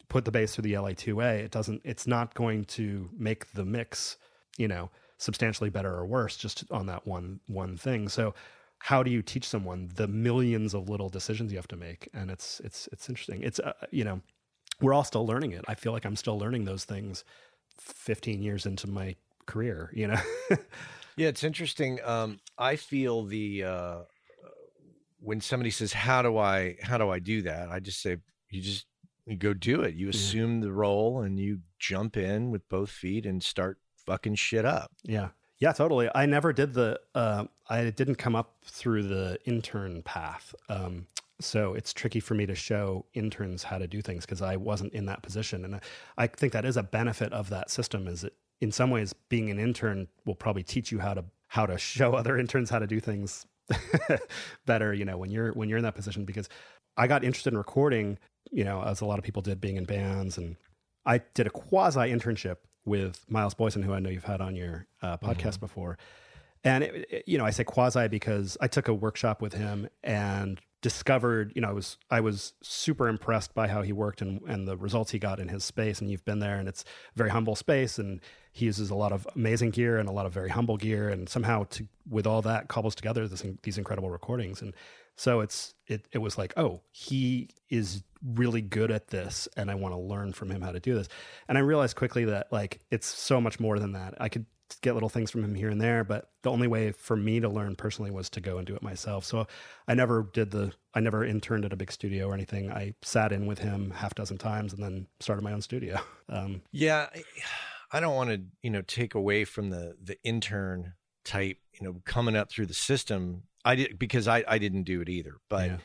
put the bass through the LA2A, it doesn't it's not going to make the mix, you know, substantially better or worse just on that one one thing. So how do you teach someone the millions of little decisions you have to make? And it's it's it's interesting. It's uh, you know we're all still learning it. I feel like i'm still learning those things 15 years into my career you know? *laughs* Yeah it's interesting. Um, i feel the uh, when somebody says how do i how do i do that? I just say you just you go do it. You assume yeah. the role and you jump in with both feet and start fucking shit up. Yeah. Yeah, totally. I never did the. Uh, I didn't come up through the intern path, um, so it's tricky for me to show interns how to do things because I wasn't in that position, and I, I think that is a benefit of that system. Is that in some ways being an intern will probably teach you how to how to show other interns how to do things *laughs* better. You know, when you're when you're in that position, because I got interested in recording. You know, as a lot of people did, being in bands, and I did a quasi internship with Miles Boisen, who I know you've had on your uh, podcast mm-hmm. before. And it, it, you know, I say quasi because I took a workshop with him and discovered, you know, I was I was super impressed by how he worked and and the results he got in his space. And you've been there, and it's a very humble space, and he uses a lot of amazing gear and a lot of very humble gear, and somehow to with all that cobbles together this, these incredible recordings. And so it's it it was like, oh, he is really good at this and I want to learn from him how to do this. And I realized quickly that like it's so much more than that. I could get little things from him here and there, but the only way for me to learn personally was to go and do it myself. So I never did the I never interned at a big studio or anything. I sat in with him half dozen times and then started my own studio. *laughs* Um, yeah, I don't want to, you know, take away from the the intern type, you know, coming up through the system. I did because I I didn't do it either, but yeah.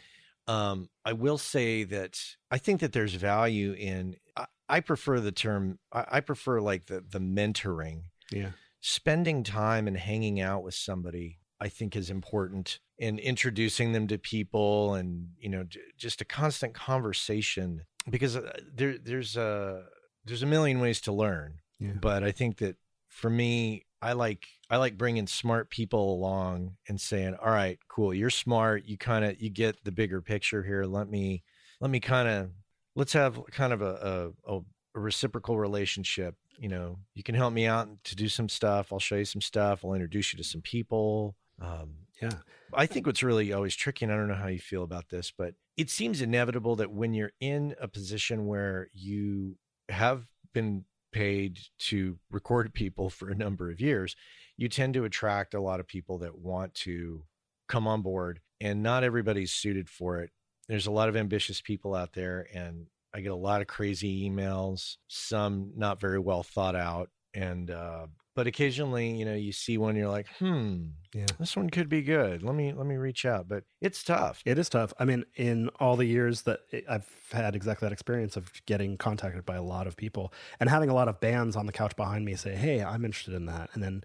Um, I will say that I think that there's value in. I, I prefer the term. I, I, prefer like the the mentoring. Yeah, spending time and hanging out with somebody. I think is important in introducing them to people, and you know, just a constant conversation because uh, there there's a there's a million ways to learn. Yeah. But I think that for me, I like I like bringing smart people along and saying, "All right, cool, you're smart. You kind of you get the bigger picture here. Let me let me kind of let's have kind of a, a, a reciprocal relationship. You know, you can help me out to do some stuff. I'll show you some stuff. I'll introduce you to some people. Um, Yeah. I think what's really always tricky, and I don't know how you feel about this, but it seems inevitable that when you're in a position where you have been paid to record people for a number of years, you tend to attract a lot of people that want to come on board, and not everybody's suited for it. There's a lot of ambitious people out there, and I get a lot of crazy emails, some not very well thought out. And, uh, but occasionally, you know, you see one, you're like, hmm, Yeah. this one could be good. Let me let me reach out, but it's tough. It is tough. I mean, in all the years that I've had exactly that experience of getting contacted by a lot of people and having a lot of bands on the couch behind me say, "Hey, I'm interested in that," and then,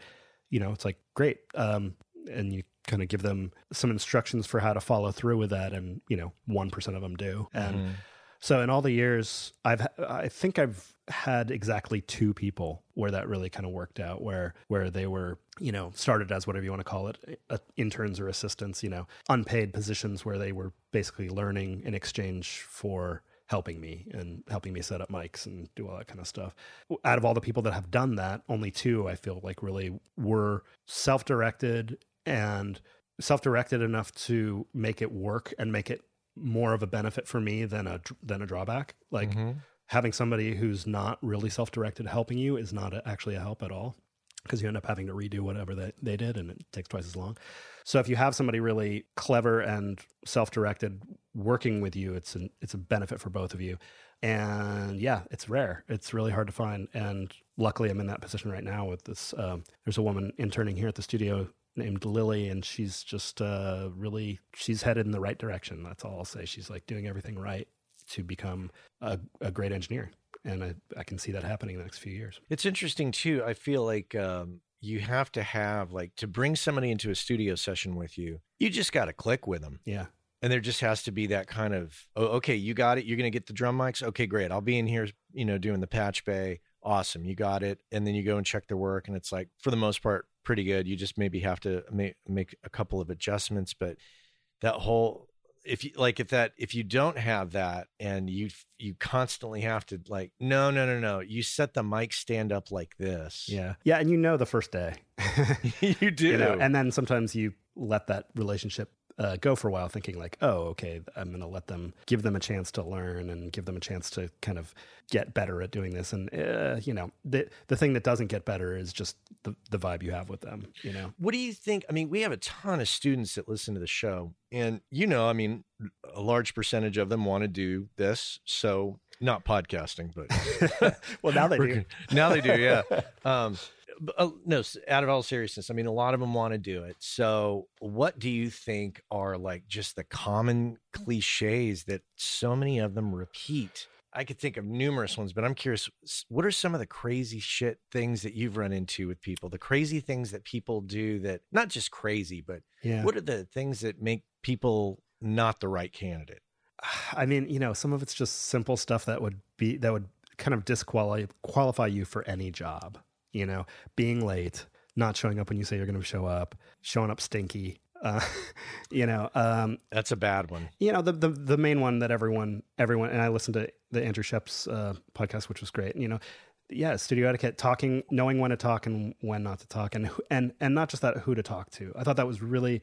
you know, it's like, "Great," um, and you kind of give them some instructions for how to follow through with that, and you know, one percent of them do, and Mhm. So in all the years, I've I think I've had exactly two people where that really kind of worked out, where where they were you know started as whatever you want to call it, uh, interns or assistants, you know, unpaid positions where they were basically learning in exchange for helping me and helping me set up mics and do all that kind of stuff. Out of all the people that have done that, only two I feel like really were self-directed and self-directed enough to make it work and make it more of a benefit for me than a than a drawback. Like Mhm. having somebody who's not really self-directed helping you is not a, actually a help at all because you end up having to redo whatever they, they did and it takes twice as long. So if you have somebody really clever and self-directed working with you, it's an it's a benefit for both of you. And yeah, it's rare. It's really hard to find. And luckily, I'm in that position right now with this. Um, there's a woman interning here at the studio named Lily, and she's just uh, really she's headed in the right direction. That's all I'll say. She's like doing everything right to become a, a great engineer, and I, I can see that happening in the next few years. It's interesting too. I feel like um, you have to have like to bring somebody into a studio session with you. You just got to click with them, Yeah, and there just has to be that kind of oh, okay, you got it. You're going to get the drum mics. Okay, great. I'll be in here, you know, doing the patch bay. Awesome, you got it. And then you go and check their work, and it's like for the most part pretty good. You just maybe have to make make a couple of adjustments, but that whole if you like if that if you don't have that and you you constantly have to like no no no no you set the mic stand up like this yeah, yeah. And you know the first day, *laughs* you do *laughs* you know, and then sometimes you let that relationship uh, go for a while, thinking like, oh, okay, I'm going to let them give them a chance to learn and give them a chance to kind of get better at doing this. And uh, you know, the the thing that doesn't get better is just the the vibe you have with them. You know, what do you think i mean we have a ton of students that listen to the show and you know i mean a large percentage of them want to do this so not podcasting but *laughs* well now they do. now they do yeah *laughs* um uh, no out of all seriousness i mean a lot of them want to do it so what do you think are like just the common cliches that so many of them repeat i could think of numerous ones but i'm curious what are some of the crazy shit things that you've run into with people the crazy things that people do that not just crazy but Yeah. what are the things that make people not the right candidate *sighs* I mean, you know, some of it's just simple stuff that would be that would kind of disqualify qualify you for any job. You know, being late, not showing up when you say you're going to show up, showing up stinky. Uh, *laughs* you know, um, that's a bad one you know the, the the main one that everyone everyone and I listened to the Andrew Scheps' uh, podcast, which was great. You know, yeah, studio etiquette, talking, knowing when to talk and when not to talk, and and and not just that, who to talk to. I thought that was really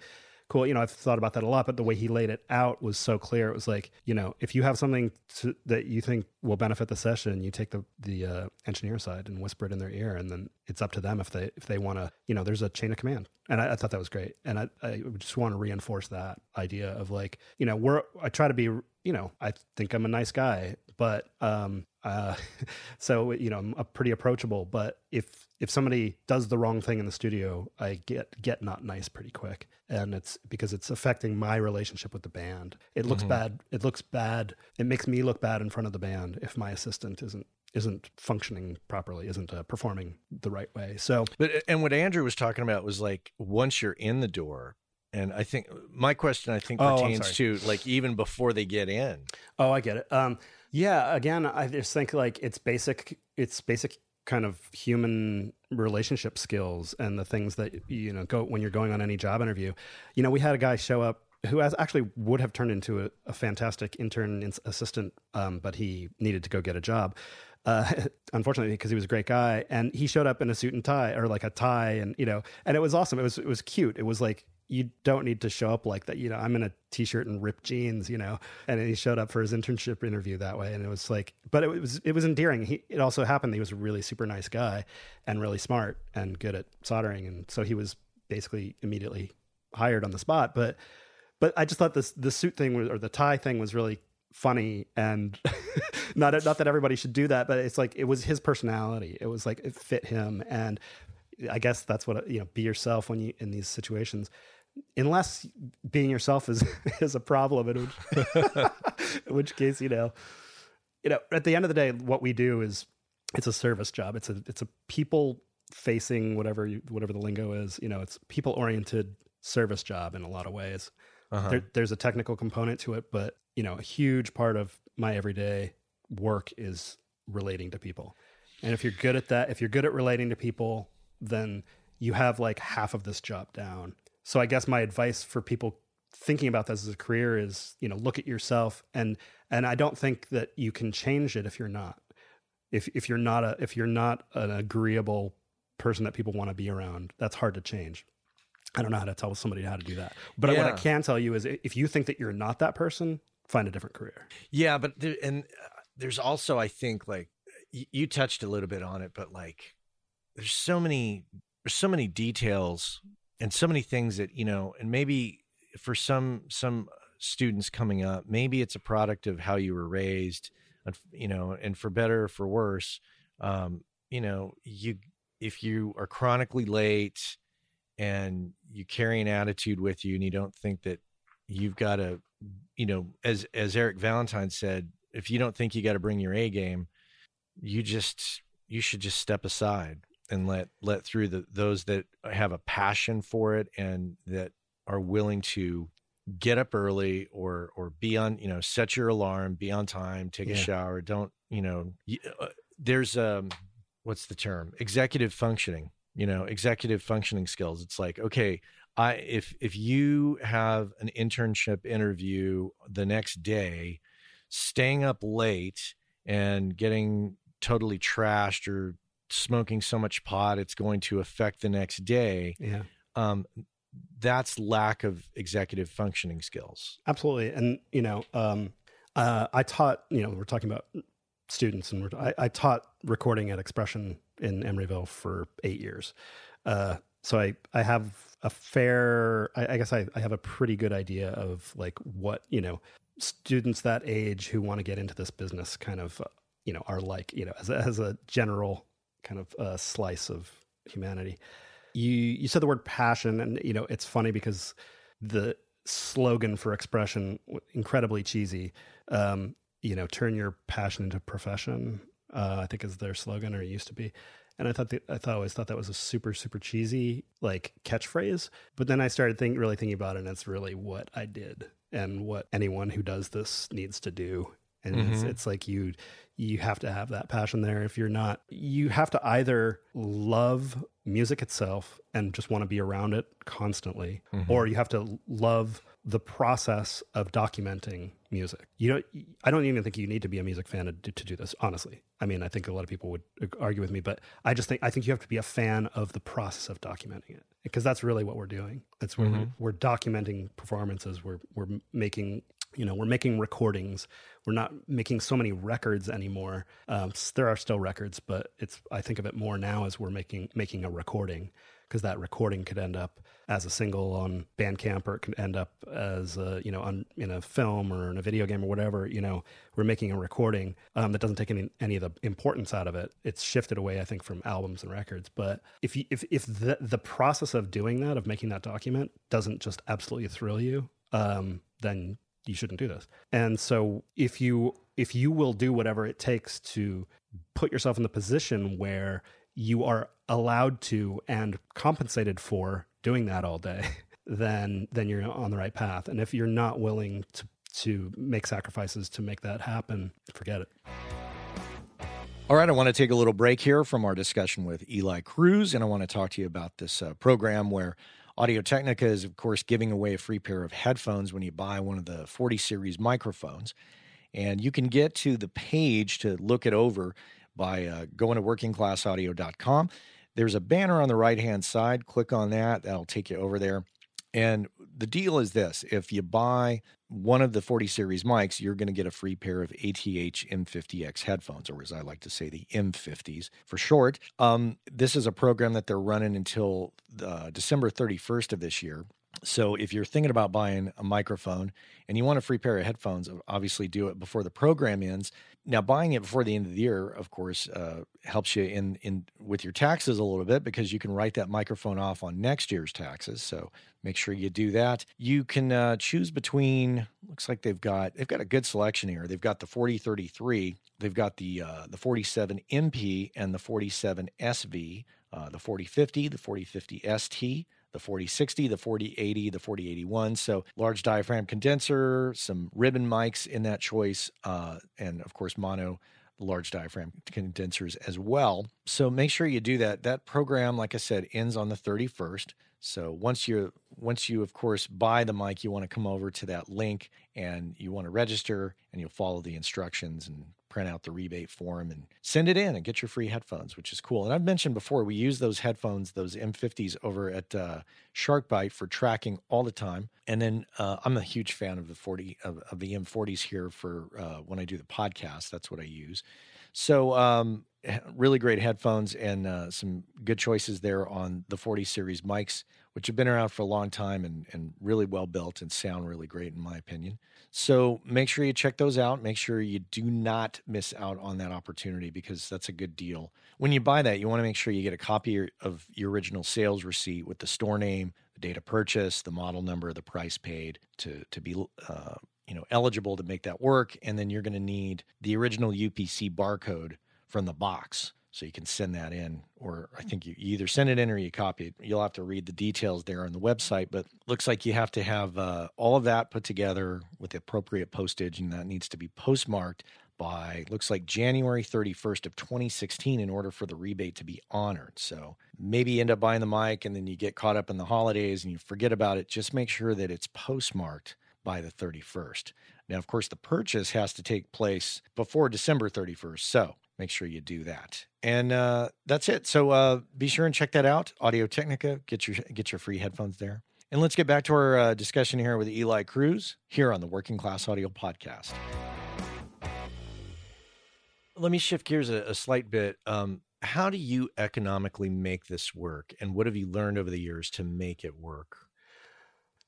cool. You know, I've thought about that a lot, but the way he laid it out was so clear. It was like, you know, if you have something to, that you think will benefit the session, you take the the uh, engineer side and whisper it in their ear, and then it's up to them if they if they want to. You know, there's a chain of command, and I, I thought that was great. And I I just want to reinforce that idea of like, you know, we're I try to be, you know, I think I'm a nice guy, but um uh *laughs* so you know i'm pretty approachable but if if somebody does the wrong thing in the studio i get get not nice pretty quick and it's because it's affecting my relationship with the band it looks Mhm. bad it looks bad it makes me look bad in front of the band if my assistant isn't isn't functioning properly isn't uh, performing the right way so But and what Andrew was talking about was like once you're in the door, and I think my question I think Oh, pertains to like even before they get in. Oh, I get it. Um, yeah. Again, I just think like it's basic. It's basic kind of human relationship skills and the things that you know go when you're going on any job interview. You know, we had a guy show up who has actually would have turned into a, a fantastic intern assistant, um, but he needed to go get a job. Uh, *laughs* unfortunately, because he was a great guy, and he showed up in a suit and tie or like a tie, and you know, and it was awesome. It was it was cute. It was like you don't need to show up like that. You know, I'm in a t-shirt and ripped jeans, you know, and he showed up for his internship interview that way. And it was like, but it was, it was endearing. He, it also happened. That he was a really super nice guy and really smart and good at soldering. And so he was basically immediately hired on the spot. But, but I just thought this, the suit thing was, or the tie thing was really funny and *laughs* not, not that everybody should do that, but it's like, it was his personality. It was like, it fit him. And I guess that's what, you know, be yourself when you, in these situations unless being yourself is *laughs* is a problem in which, *laughs* in which case you know you know at the end of the day what we do is it's a service job. It's a it's a people facing whatever you, whatever the lingo is you know it's people oriented service job in a lot of ways. Uh-huh. there, there's a technical component to it but you know a huge part of my everyday work is relating to people. And if you're good at that if you're good at relating to people then you have like half of this job down so I guess my advice for people thinking about this as a career is, you know, look at yourself and and I don't think that you can change it if you're not. If if you're not a if you're not an agreeable person that people want to be around, that's hard to change. I don't know how to tell somebody how to do that. But yeah. what I can tell you is if you think that you're not that person, find a different career. Yeah, but there, and uh, there's also I think like you touched a little bit on it, but like there's so many there's so many details and so many things that you know and maybe for some some students coming up maybe it's a product of how you were raised you know and for better or for worse um, you know you if you are chronically late and you carry an attitude with you and you don't think that you've got to you know as as Eric Valentine said if you don't think you got to bring your A game you just you should just step aside and let let through the those that have a passion for it and that are willing to get up early or or be on you know set your alarm be on time take yeah. a shower don't you know uh, there's um what's the term executive functioning you know executive functioning skills it's like okay i if if you have an internship interview the next day staying up late and getting totally trashed or smoking so much pot it's going to affect the next day yeah. um, that's lack of executive functioning skills. Absolutely and you know um, uh, i taught you know we're talking about students and I, I, taught recording at expression in emeryville for eight years. Uh, so I, I have a fair I, I guess I, I have a pretty good idea of like what you know students that age who want to get into this business kind of uh, you know are like you know as a, as a general kind of uh, slice of humanity. You you said the word passion, and you know it's funny because the slogan for expression incredibly cheesy. Um, you know, turn your passion into profession. Uh, I think is their slogan, or it used to be. And I thought that, I thought always thought that was a super super cheesy like catchphrase. But then I started think really thinking about it, and it's really what I did and what anyone who does this needs to do. And mm-hmm. it's, it's like you you have to have that passion there. If you're not, you have to either love music itself and just want to be around it constantly, mm-hmm. or you have to love the process of documenting music. You know, I don't even think you need to be a music fan to do, to do this. Honestly, I mean, I think a lot of people would argue with me, but I just think I think you have to be a fan of the process of documenting it because that's really what we're doing. That's where mm-hmm. we're, we're documenting performances. We're we're making you know we're making recordings we're not making so many records anymore. Um, there are still records but it's i think of it more now as we're making making a recording because that recording could end up as a single on bandcamp or it could end up as a, you know on, in a film or in a video game or whatever you know we're making a recording um, that doesn't take any, any of the importance out of it. It's shifted away i think from albums and records. But if you, if, if the, the process of doing that of making that document doesn't just absolutely thrill you um, then you shouldn't do this. And so if you if you will do whatever it takes to put yourself in the position where you are allowed to and compensated for doing that all day, *laughs* then then you're on the right path. And if you're not willing to to make sacrifices to make that happen, forget it. All right, I want to take a little break here from our discussion with Eli Crews, and I want to talk to you about this uh, program where Audio Technica is, of course, giving away a free pair of headphones when you buy one of the 40 series microphones. And you can get to the page to look it over by uh, going to workingclassaudio.com. There's a banner on the right hand side. Click on that, that'll take you over there. And the deal is this if you buy one of the 40 series mics, you're going to get a free pair of ATH M50X headphones, or as I like to say, the M50s for short. Um, this is a program that they're running until uh, December 31st of this year. So if you're thinking about buying a microphone and you want a free pair of headphones, obviously do it before the program ends. Now, buying it before the end of the year, of course, uh, helps you in in with your taxes a little bit because you can write that microphone off on next year's taxes. So make sure you do that. You can uh, choose between. Looks like they've got they've got a good selection here. They've got the 4033, they've got the uh, the 47 MP and the 47 SV, uh, the 4050, the 4050 ST the 4060, the 4080, the 4081. So large diaphragm condenser, some ribbon mics in that choice, uh, and of course mono large diaphragm condensers as well. So make sure you do that. That program, like I said, ends on the 31st. So once you once you of course buy the mic, you want to come over to that link and you want to register and you'll follow the instructions and print out the rebate form and send it in and get your free headphones, which is cool. And I've mentioned before, we use those headphones, those M50s over at uh, SharkBite for tracking all the time. And then uh, I'm a huge fan of the 40 of, of the M40s here for uh, when I do the podcast. That's what I use. So um, really great headphones and uh, some good choices there on the 40 series mics, which have been around for a long time and, and really well built and sound really great in my opinion. So make sure you check those out. Make sure you do not miss out on that opportunity because that's a good deal. When you buy that, you want to make sure you get a copy of your original sales receipt with the store name, the date of purchase, the model number, the price paid to to be uh, you know eligible to make that work. And then you're going to need the original UPC barcode from the box so you can send that in or i think you either send it in or you copy it. You'll have to read the details there on the website but looks like you have to have uh, all of that put together with the appropriate postage and that needs to be postmarked by looks like january 31st of 2016 in order for the rebate to be honored. So maybe you end up buying the mic and then you get caught up in the holidays and you forget about it. Just make sure that it's postmarked by the 31st now of course the purchase has to take place before december 31st so make sure you do that. And uh, that's it. So uh, be sure and check that out. Audio Technica, get your get your free headphones there. And let's get back to our uh, discussion here with Eli Crews here on the Working Class Audio Podcast. Let me shift gears a, a slight bit. Um, how do you economically make this work, and what have you learned over the years to make it work?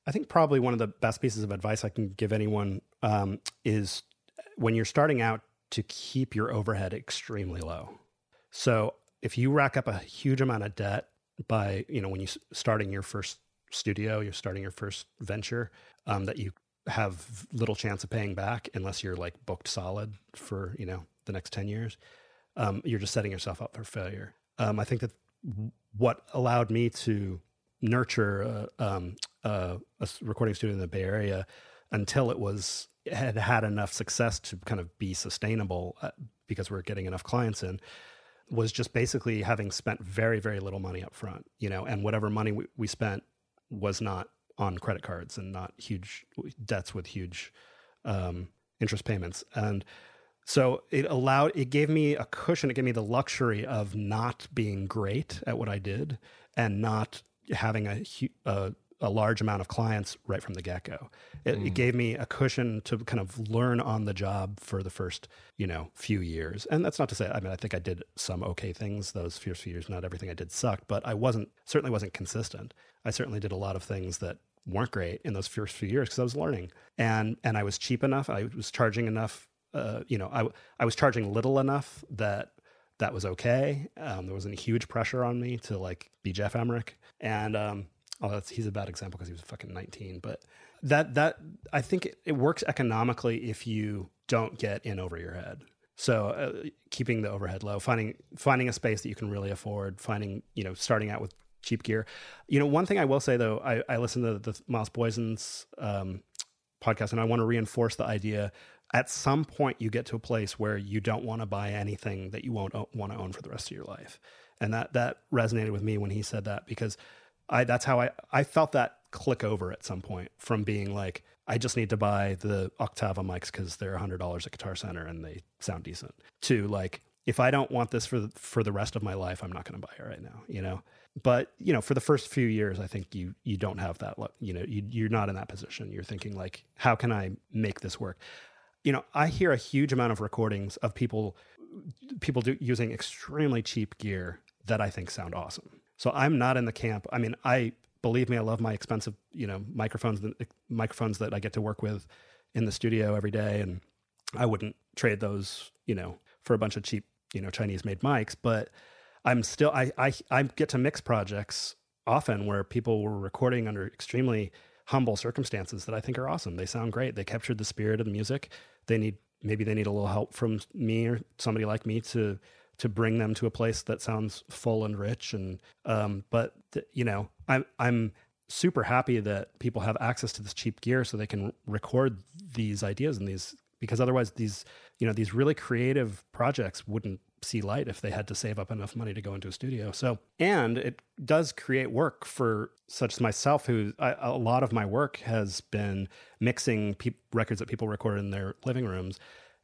I think probably one of the best pieces of advice I can give anyone um, is when you're starting out to keep your overhead extremely low. So if you rack up a huge amount of debt by, you know, when you're starting your first studio, you're starting your first venture um, that you have little chance of paying back unless you're like booked solid for, you know, the next 10 years, um, you're just setting yourself up for failure. Um, I think that what allowed me to nurture a, um, a, a recording studio in the Bay Area until it was had had enough success to kind of be sustainable uh, because we're getting enough clients in was just basically having spent very very little money up front you know and whatever money we, we spent was not on credit cards and not huge debts with huge um, interest payments. And so it allowed it gave me a cushion it gave me the luxury of not being great at what i did and not having a, a a large amount of clients right from the get go. It, mm. it, gave me a cushion to kind of learn on the job for the first, you know, few years. And that's not to say, I mean, I think I did some okay things those first few years. Not everything I did sucked, but I wasn't, certainly wasn't consistent. I certainly did a lot of things that weren't great in those first few years because I was learning. And, and I was cheap enough. I was charging enough, uh, you know, I, I was charging little enough that that was okay. Um, there wasn't a huge pressure on me to like be Geoff Emerick. And, um, oh, he's a bad example because he was fucking 19. But that that I think it, it, works economically if you don't get in over your head. So uh, keeping the overhead low, finding finding a space that you can really afford, finding you know starting out with cheap gear. You know, one thing I will say though, I, I listen to the Miles Boisen's um, podcast, and I want to reinforce the idea at some point you get to a place where you don't want to buy anything that you won't want to own for the rest of your life. And that that resonated with me when he said that because I that's how I I felt that click over at some point from being like I just need to buy the Octava mics because they're hundred dollars at Guitar Center and they sound decent. To like if I don't want this for the, for the rest of my life, I'm not going to buy it right now. You know, but you know, for the first few years, I think you you don't have that. You know, you, you're not in that position. You're thinking like, how can I make this work? You know, I hear a huge amount of recordings of people people do, using extremely cheap gear that I think sound awesome. So I'm not in the camp. I mean, I believe me, I love my expensive, you know, microphones, microphones that I get to work with in the studio every day, and I wouldn't trade those, you know, for a bunch of cheap, you know, Chinese made mics. But I'm still, I, I, I get to mix projects often where people were recording under extremely humble circumstances that I think are awesome. They sound great. They captured the spirit of the music. They need maybe they need a little help from me or somebody like me to to bring them to a place that sounds full and rich. And um, but th- you know i'm i'm super happy that people have access to this cheap gear so they can record these ideas and these because otherwise these you know these really creative projects wouldn't see light if they had to save up enough money to go into a studio. So and it does create work for such as myself who I, a lot of my work has been mixing pe- records that people record in their living rooms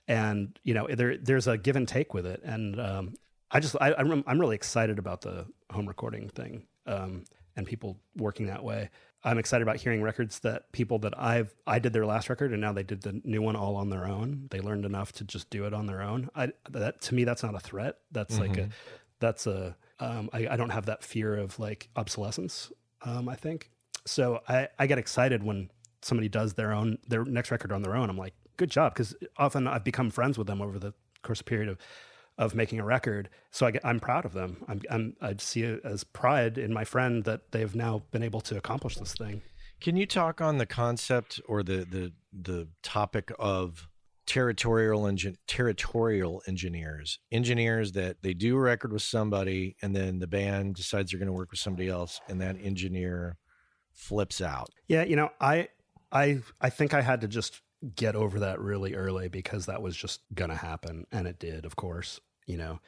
and you know there there's a give and take with it. And um, i just I, am I'm really excited about the home recording thing um, and people working that way. I'm excited about hearing records that people that i've i did their last record and now they did the new one all on their own. They learned enough to just do it on their own. I, that to me that's not a threat. That's mm-hmm. like a mm-hmm. that's a um, I, I don't have that fear of like obsolescence um, i think. So I, I get excited when somebody does their own their next record on their own. I'm like good job because often I've become friends with them over the course of period of of making a record. So I am proud of them. I'm, I'm, I see it as pride in my friend that they've now been able to accomplish this thing. Can you talk on the concept or the the the topic of territorial engin- territorial engineers, engineers that they do a record with somebody and then the band decides they're going to work with somebody else, and that engineer flips out. Yeah, you know, I I I think I had to just get over that really early because that was just going to happen. And it did, of course, you know.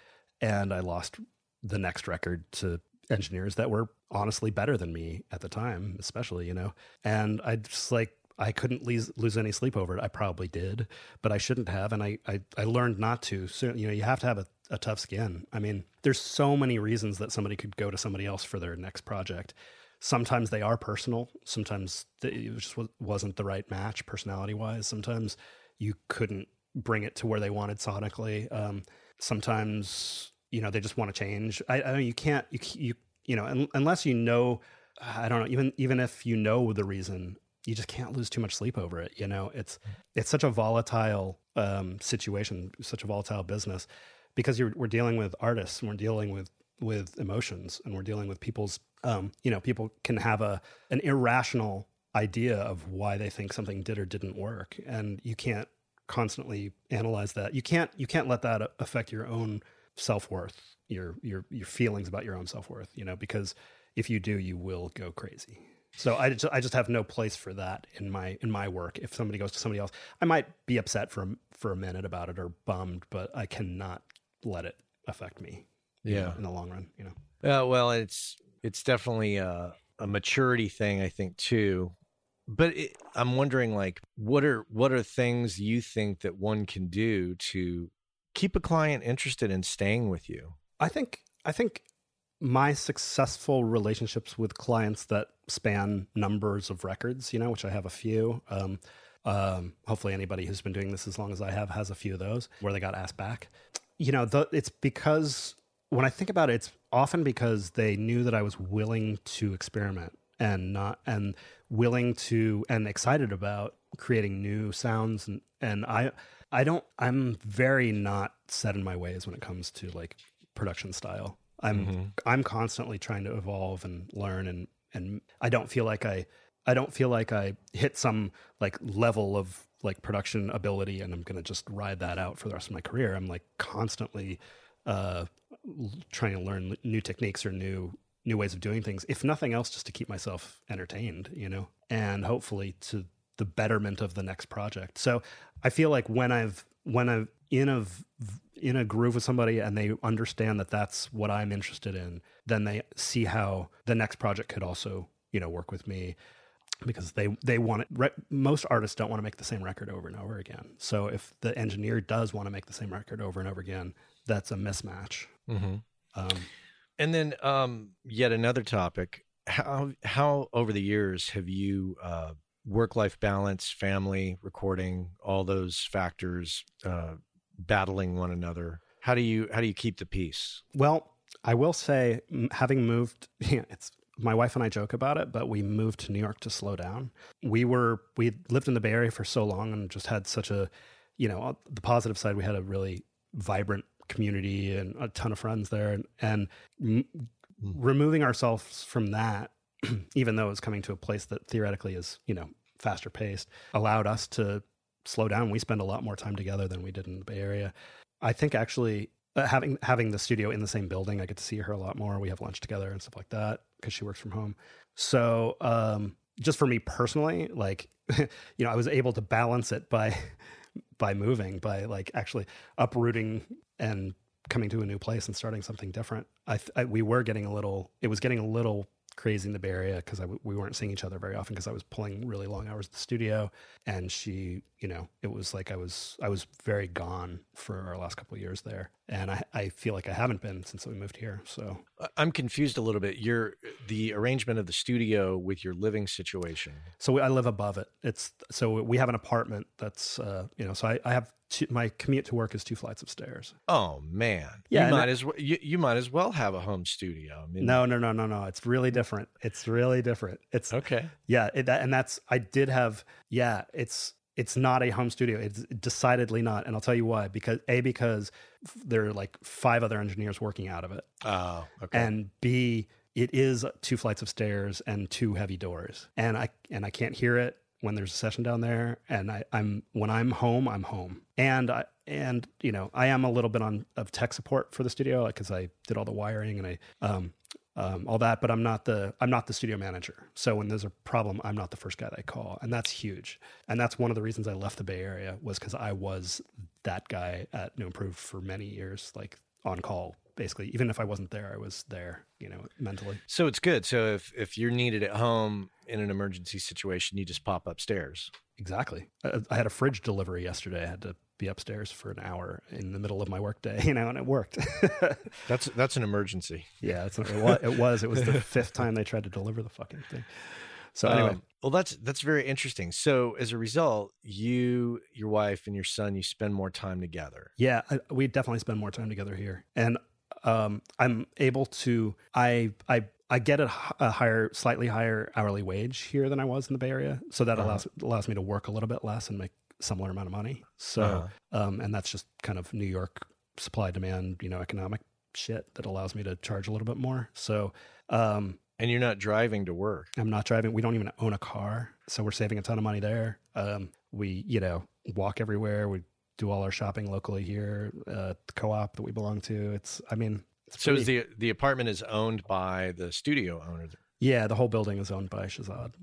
And I lost the next record to engineers that were honestly better than me at the time, especially, you know. And I just like, I couldn't lose, lose any sleep over it. I probably did, but I shouldn't have. And I, I, I learned not to. So, you know, you have to have a, a tough skin. I mean, there's so many reasons that somebody could go to somebody else for their next project sometimes they are personal. Sometimes it just wasn't the right match personality wise. Sometimes you couldn't bring it to where they wanted sonically. Um, sometimes you know they just want to change. I, I you can't you you you know unless you know. I don't know. Even even if you know the reason, you just can't lose too much sleep over it. You know, it's it's such a volatile um, situation, such a volatile business, because we're dealing with artists and we're dealing with with emotions and we're dealing with people's um, you know people can have a an irrational idea of why they think something did or didn't work. And you can't constantly analyze that. You can't you can't let that affect your own self-worth your your your feelings about your own self-worth you know because if you do you will go crazy. So I just, I just have no place for that in my in my work. If somebody goes to somebody else, I might be upset for for a minute about it or bummed, but I cannot let it affect me yeah know, in the long run you know. Uh, well it's it's definitely a, a maturity thing i think too. But it, i'm wondering like what are what are things you think that one can do to keep a client interested in staying with you? I think i think my successful relationships with clients that span numbers of records you know which i have a few um, um, hopefully anybody who's been doing this as long as i have has a few of those where they got asked back. You know the, it's because when I think about it, it's often because they knew that I was willing to experiment and not and willing to and excited about creating new sounds and and I I don't I'm very not set in my ways when it comes to like production style. I'm mm-hmm. I'm constantly trying to evolve and learn and and I don't feel like I I don't feel like I hit some like level of like production ability and I'm going to just ride that out for the rest of my career. I'm like constantly uh trying to learn new techniques or new new ways of doing things if nothing else just to keep myself entertained you know and hopefully to the betterment of the next project. So I feel like when I've when I'm in a in a groove with somebody and they understand that that's what I'm interested in, then they see how the next project could also you know work with me because they they want it. Re, most artists don't want to make the same record over and over again. So if the engineer does want to make the same record over and over again, that's a mismatch. Mm-hmm. Um, and then um, yet another topic: how how over the years have you uh, work life balance, family, recording, all those factors uh, battling one another? How do you how do you keep the peace? Well, I will say, having moved, *laughs* it's my wife and I joke about it, but we moved to New York to slow down. We were we lived in the Bay Area for so long and just had such a, you know, the positive side, we had a really vibrant community and a ton of friends there, and, and m- mm. removing ourselves from that, *clears throat* even though it was coming to a place that theoretically is, you know, faster paced, allowed us to slow down. We spend a lot more time together than we did in the Bay Area. I think actually uh, having having the studio in the same building, I get to see her a lot more. We have lunch together and stuff like that because she works from home. So um, just for me personally, like *laughs* you know, I was able to balance it by *laughs* by moving, by like actually uprooting and coming to a new place and starting something different. I, I we were getting a little. It was getting a little crazy in the Bay Area because we weren't seeing each other very often because I was pulling really long hours at the studio, and she, you know, it was like I was I was very gone for our last couple of years there, and I I feel like I haven't been since we moved here. So I'm confused a little bit. Your the arrangement of the studio with your living situation. So I live above it. It's so we have an apartment that's uh, you know so I, I have two, my commute to work is two flights of stairs. Oh man, yeah, you might as well you, you might as well have a home studio. I mean, no, no, no, no, no. It's really different. It's really different. It's okay. Yeah, it, that, and that's I did have. Yeah, it's it's not a home studio. It's decidedly not, and I'll tell you why. Because a because there are like five other engineers working out of it. Oh, okay. And b it is two flights of stairs and two heavy doors, and I and I can't hear it when there's a session down there and I, am when I'm home, I'm home. And I and you know, I am a little bit on of tech support for the studio because I did all the wiring and I um, um, all that, but I'm not the I'm not the studio manager. So when there's a problem, I'm not the first guy that I call, and that's huge. And that's one of the reasons I left the Bay Area was because I was that guy at New Improved for many years, like on call basically even if i wasn't there i was there you know mentally. So it's good. So if if you're needed at home in an emergency situation you just pop upstairs. Exactly. I, I had a fridge delivery yesterday. I had to be upstairs for an hour in the middle of my workday *laughs* you know and it worked. *laughs* That's that's an emergency. Yeah it's, it, was, it was. It was the *laughs* fifth time they tried to deliver the fucking thing. So anyway. um, well that's that's very interesting. So as a result you your wife and your son you spend more time together. Yeah I, we definitely spend more time together here. And um, I'm able to I I I get a, a, higher, slightly higher hourly wage here than I was in the Bay Area, so that uh-huh. allows allows me to work a little bit less and make similar amount of money. So, uh-huh. um, and that's just kind of New York supply demand, you know, economic shit that allows me to charge a little bit more. So, um, and you're not driving to work. I'm not driving. We don't even own a car, so we're saving a ton of money there. Um, we, you know, walk everywhere. We do all our shopping locally here. Uh, the co-op that we belong to. It's, I mean, it's so is the the apartment is owned by the studio owner. Yeah, the whole building is owned by Shahzad.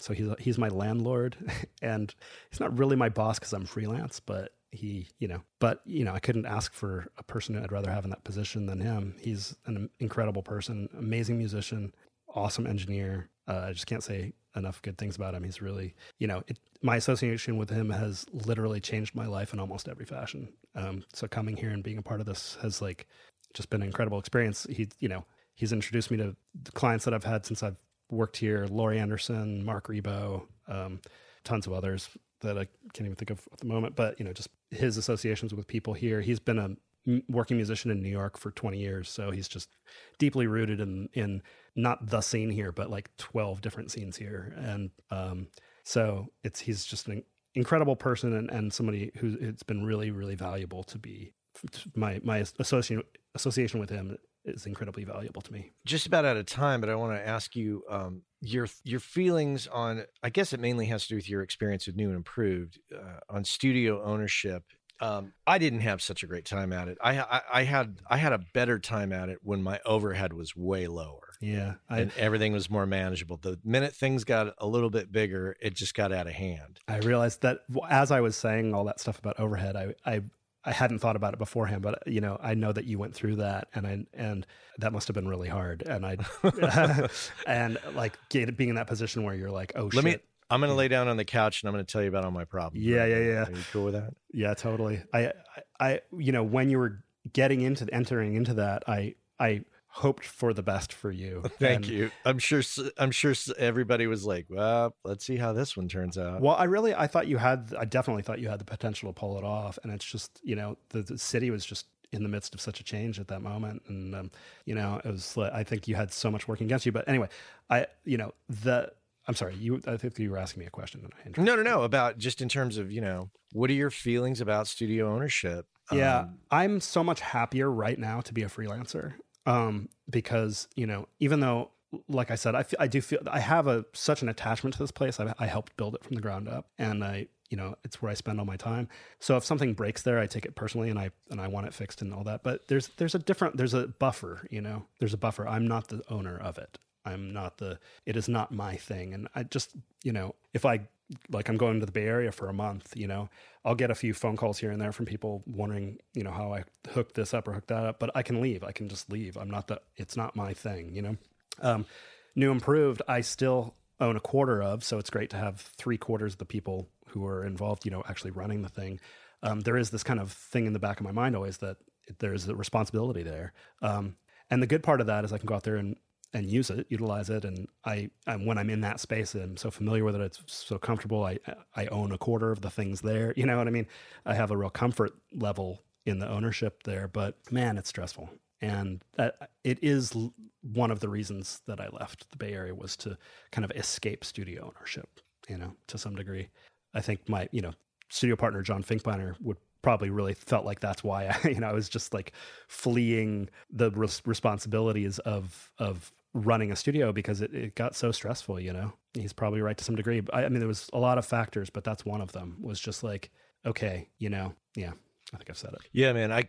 So he's he's my landlord, *laughs* and he's not really my boss because I'm freelance, but he, you know, but you know, I couldn't ask for a person I'd rather have in that position than him. He's an incredible person, amazing musician, awesome engineer. Uh, I just can't say enough good things about him. He's really, you know, it, my association with him has literally changed my life in almost every fashion. Um, so coming here and being a part of this has like just been an incredible experience. He, you know, he's introduced me to the clients that I've had since I've worked here: Laurie Anderson, Marc Ribot, um, tons of others that I can't even think of at the moment. But you know, just his associations with people here. He's been a working musician in New York for 20 years, so he's just deeply rooted in in not the scene here, but like 12 different scenes here, and um, so it's he's just an incredible person and, and somebody who it's been really really valuable to be my my association association with him is incredibly valuable to me. Just about out of time, but I want to ask you um, your your feelings on. I guess it mainly has to do with your experience with New and Improved uh, on studio ownership. Um, I didn't have such a great time at it. I, I, I had I had a better time at it when my overhead was way lower. Yeah, I and everything was more manageable. The minute things got a little bit bigger, it just got out of hand. I realized that as I was saying all that stuff about overhead, I I I hadn't thought about it beforehand, but you know, I know that you went through that, and I and that must have been really hard. And I *laughs* and like get, being in that position where you're like, oh Let shit, me. I'm going to lay down on the couch and I'm going to tell you about all my problems. Yeah, yeah, yeah. Are you cool with that? yeah, totally. I, I I you know when you were getting into entering into that, I I hoped for the best for you. *laughs* Thank And- you. I'm sure. I'm sure everybody was like, "Well, let's see how this one turns out." Well, I really, I thought you had, I definitely thought you had the potential to pull it off. And it's just, you know, the, the city was just in the midst of such a change at that moment. And, um, you know, it was, I think you had so much working against you. But anyway, I, you know, the, I'm sorry, you, I think you were asking me a question. And I interrupted. No, no, no. About just in terms of you know, what are your feelings about studio ownership? Yeah, Um, I'm so much happier right now to be a freelancer um, because you know, even though, like I said, I, fe- I do feel I have a such an attachment to this place. I, I helped build it from the ground up, and I, you know, it's where I spend all my time. So if something breaks there, I take it personally, and I and I want it fixed and all that. But there's there's a different there's a buffer, you know, there's a buffer. I'm not the owner of it. I'm not the. It is not my thing, and I just you know, if I like I'm going to the Bay Area for a month, you know, I'll get a few phone calls here and there from people wondering, you know, how I hooked this up or hooked that up, but I can leave. I can just leave. I'm not the, it's not my thing, you know? Um, new improved, I still own a quarter of, so it's great to have three quarters of the people who are involved, you know, actually running the thing. Um, there is this kind of thing in the back of my mind always that there's a responsibility there. Um, and the good part of that is I can go out there and and use it, utilize it. And I, when I'm in that space, I'm so familiar with it. It's so comfortable. I, I own a quarter of the things there. *laughs* You know what I mean? I have a real comfort level in the ownership there, but man, it's stressful. And that it is one of the reasons that I left the Bay Area was to kind of escape studio ownership, you know, to some degree. I think my, you know, studio partner, John Finkbeiner would probably really felt like that's why I, *laughs* you know, I was just like fleeing the res- responsibilities of, of running a studio because it, it got so stressful, you know, he's probably right to some degree. But I, I mean, there was a lot of factors, but that's one of them was just like, okay, you know, yeah, I think I've said it. Yeah, man. I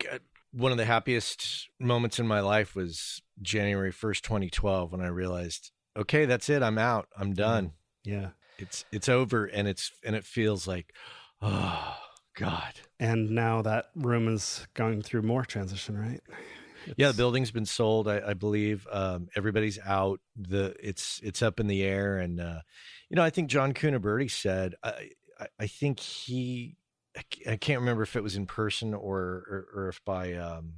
one of the happiest moments in my life was January first, twenty twelve, when I realized, okay, that's it. I'm out. I'm done. Yeah. It's it's over, and it's and it feels like, oh God. And now that room is going through more transition, right? Yeah, the building's been sold. I, I believe um, everybody's out. The it's it's up in the air, and uh, you know, I think John Cuniberti said. I, I I think he. I can't remember if it was in person or or, or if by um,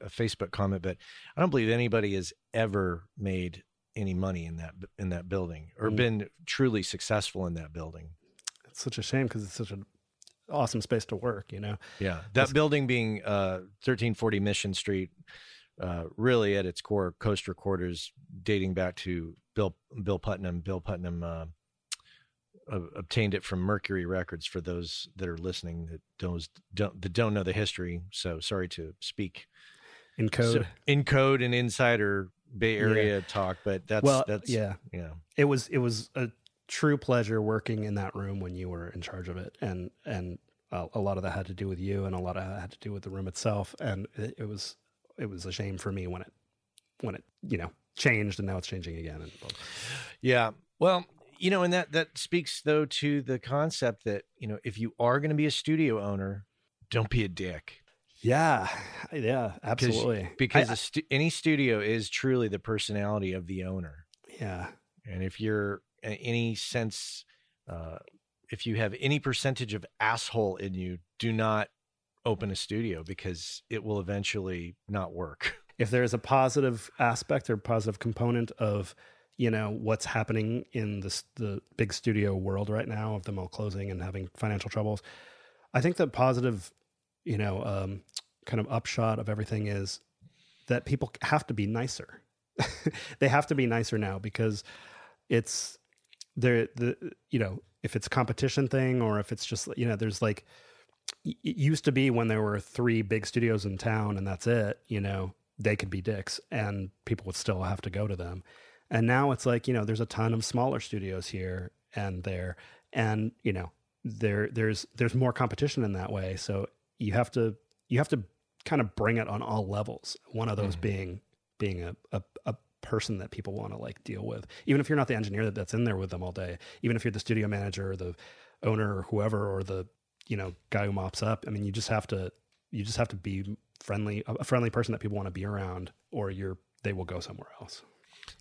a Facebook comment, but I don't believe anybody has ever made any money in that in that building or Mm. been truly successful in that building. It's such a shame because it's such an awesome space to work, you know? Yeah, that That's- building being uh, 1340 Mission Street, uh, really at its core, Coast Recorders, dating back to Bill Bill Putnam. Bill Putnam uh, ob- obtained it from Mercury Records. For those that are listening that don't don't that don't know the history, so sorry to speak In code. So- in code and insider Bay Yeah. Area talk, but that's well, that's yeah. yeah. it was it was a true pleasure working in that room when you were in charge of it and and uh, a lot of that had to do with you and a lot of that had to do with the room itself and it, it was it was a shame for me when it when it you know changed and now it's changing again and blah, blah. Yeah. Well, you know, and that that speaks though to the concept that, you know, if you are going to be a studio owner, don't be a dick. yeah yeah, absolutely Because I- stu- any studio is truly the personality of the owner. yeah And if you're any sense uh if you have any percentage of asshole in you, do not open a studio because it will eventually not work. *laughs* if there is a positive aspect or positive component of you know what's happening in this the big studio world right now of them all closing and having financial troubles i think the positive you know um, kind of upshot of everything is that people have to be nicer *laughs* they have to be nicer now because it's there the you know if it's a competition thing or if it's just you know there's like it used to be when there were three big studios in town and that's it you know they could be dicks and people would still have to go to them. And now it's like you know there's a ton of smaller studios here and there and you know there there's there's more competition in that way. So you have to you have to kind of bring it on all levels. One of those Mhm. being being a, a person that people want to like deal with. Even if you're not the engineer that, that's in there with them all day, even if you're the studio manager or the owner or whoever or the you know guy who mops up. I mean, you just have to you just have to be friendly, a friendly person that people want to be around, or you're they will go somewhere else.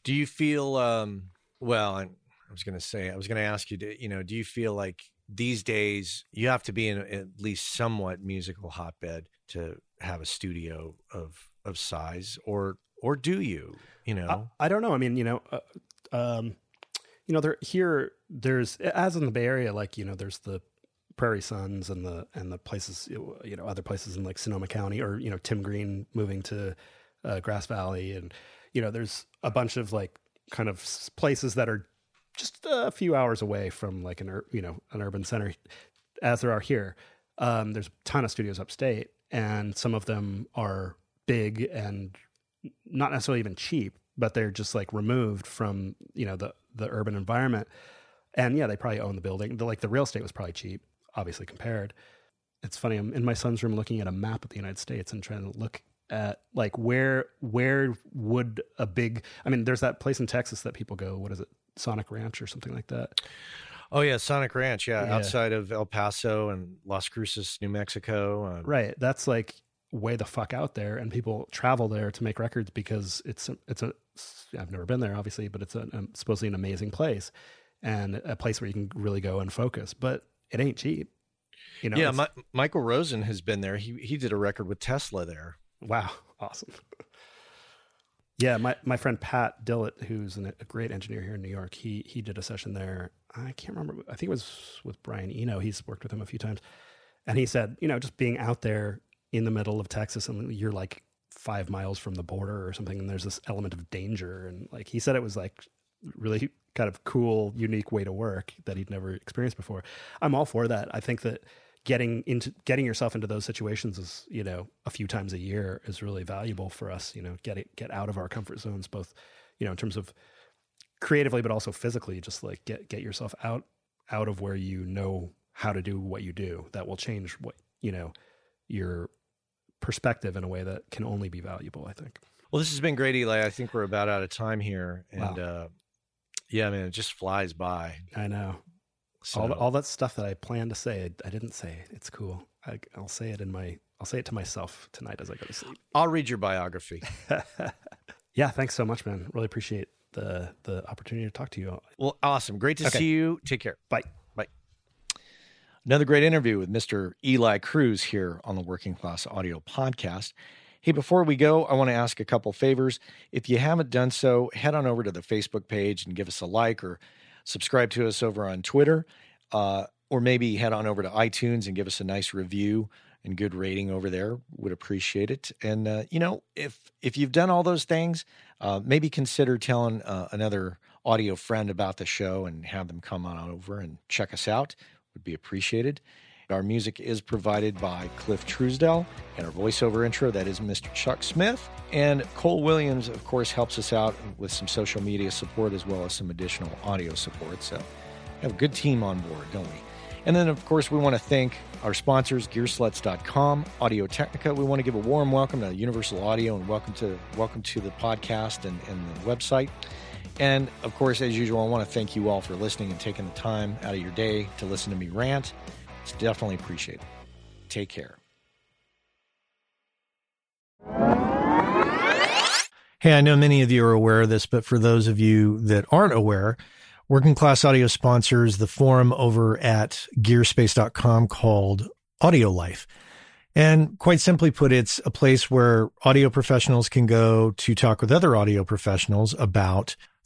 Do you feel? um Well, I, I was going to say, I was going to ask you. to you know, do you feel like these days you have to be in at least somewhat musical hotbed to have a studio of of size, or or do you? You know, I, I don't know. I mean, you know, uh, um, you know, there here there's as in the Bay Area, like you know, there's the Prairie Suns and the and the places, you know, other places in like Sonoma County, or you know, Tim Green moving to uh, Grass Valley, and you know, there's a bunch of like kind of places that are just a few hours away from like an you know an urban center, as there are here. Um, there's a ton of studios upstate, and some of them are big and not necessarily even cheap, but they're just like removed from you know the the urban environment. And yeah, they probably own the building. The, like the real estate was probably cheap, obviously compared. It's funny. I'm in my son's room looking at a map of the United States and trying to look at like where where would a big. I mean, there's that place in Texas that people go. What is it? Sonic Ranch or something like that. Oh yeah, Sonic Ranch. Yeah, yeah. outside of El Paso and Las Cruces, New Mexico. Right. That's like way the fuck out there, and people travel there to make records because it's it's a. I've never been there, obviously, but it's a, a supposedly an amazing place, and a place where you can really go and focus. But it ain't cheap. You know. Yeah, My, Michael Rosen has been there. He he did a record with Tesla there. Wow, *laughs* awesome. Yeah, my, my friend Pat Dillett, who's an, a great engineer here in New York, he he did a session there. I can't remember. I think it was with Brian Eno. He's worked with him a few times, and he said, you know, just being out there in the middle of Texas and you're like five miles from the border or something, and there's this element of danger, and like he said, it was like really kind of cool, unique way to work that he'd never experienced before. I'm all for that. I think that getting into getting yourself into those situations is you know a few times a year is really valuable for us you know get it get out of our comfort zones both you know in terms of creatively but also physically just like get get yourself out out of where you know how to do what you do that will change what you know your perspective in a way that can only be valuable i think well this has been great eli i think we're about out of time here and wow. uh yeah man it just flies by i know so, all, all that stuff that I planned to say, I, I didn't say. It's cool. I, will say it in my. I'll say it to myself tonight as I go to sleep. I'll read your biography. *laughs* yeah, thanks so much, man. Really appreciate the the opportunity to talk to you. Well, awesome. Great to okay. see you. Take care. Bye. Another great interview with Mr. Eli Crews here on the Working Class Audio Podcast. Hey, before we go, I want to ask a couple favors. If you haven't done so, head on over to the Facebook page and give us a like or subscribe to us over on Twitter, uh, or maybe head on over to iTunes and give us a nice review and good rating over there. Would appreciate it. And uh, you know, if if you've done all those things, uh, maybe consider telling uh, another audio friend about the show and have them come on over and check us out. Would be appreciated. Our music is provided by Cliff Truesdell, and our voiceover intro, that is Mr. Chuck Smith. And Cole Williams, of course, helps us out with some social media support as well as some additional audio support. So we have a good team on board, don't we? And then, of course, we want to thank our sponsors, Gearslutz.com, Audio Technica. We want to give a warm welcome to Universal Audio and welcome to welcome to the podcast and, and the website. And of course, as usual, I want to thank you all for listening and taking the time out of your day to listen to me rant. It's definitely appreciated. Take care. Hey, I know many of you are aware of this, but for those of you that aren't aware, Working Class Audio sponsors the forum over at gearspace.com called Audio Life. And quite simply put, it's a place where audio professionals can go to talk with other audio professionals about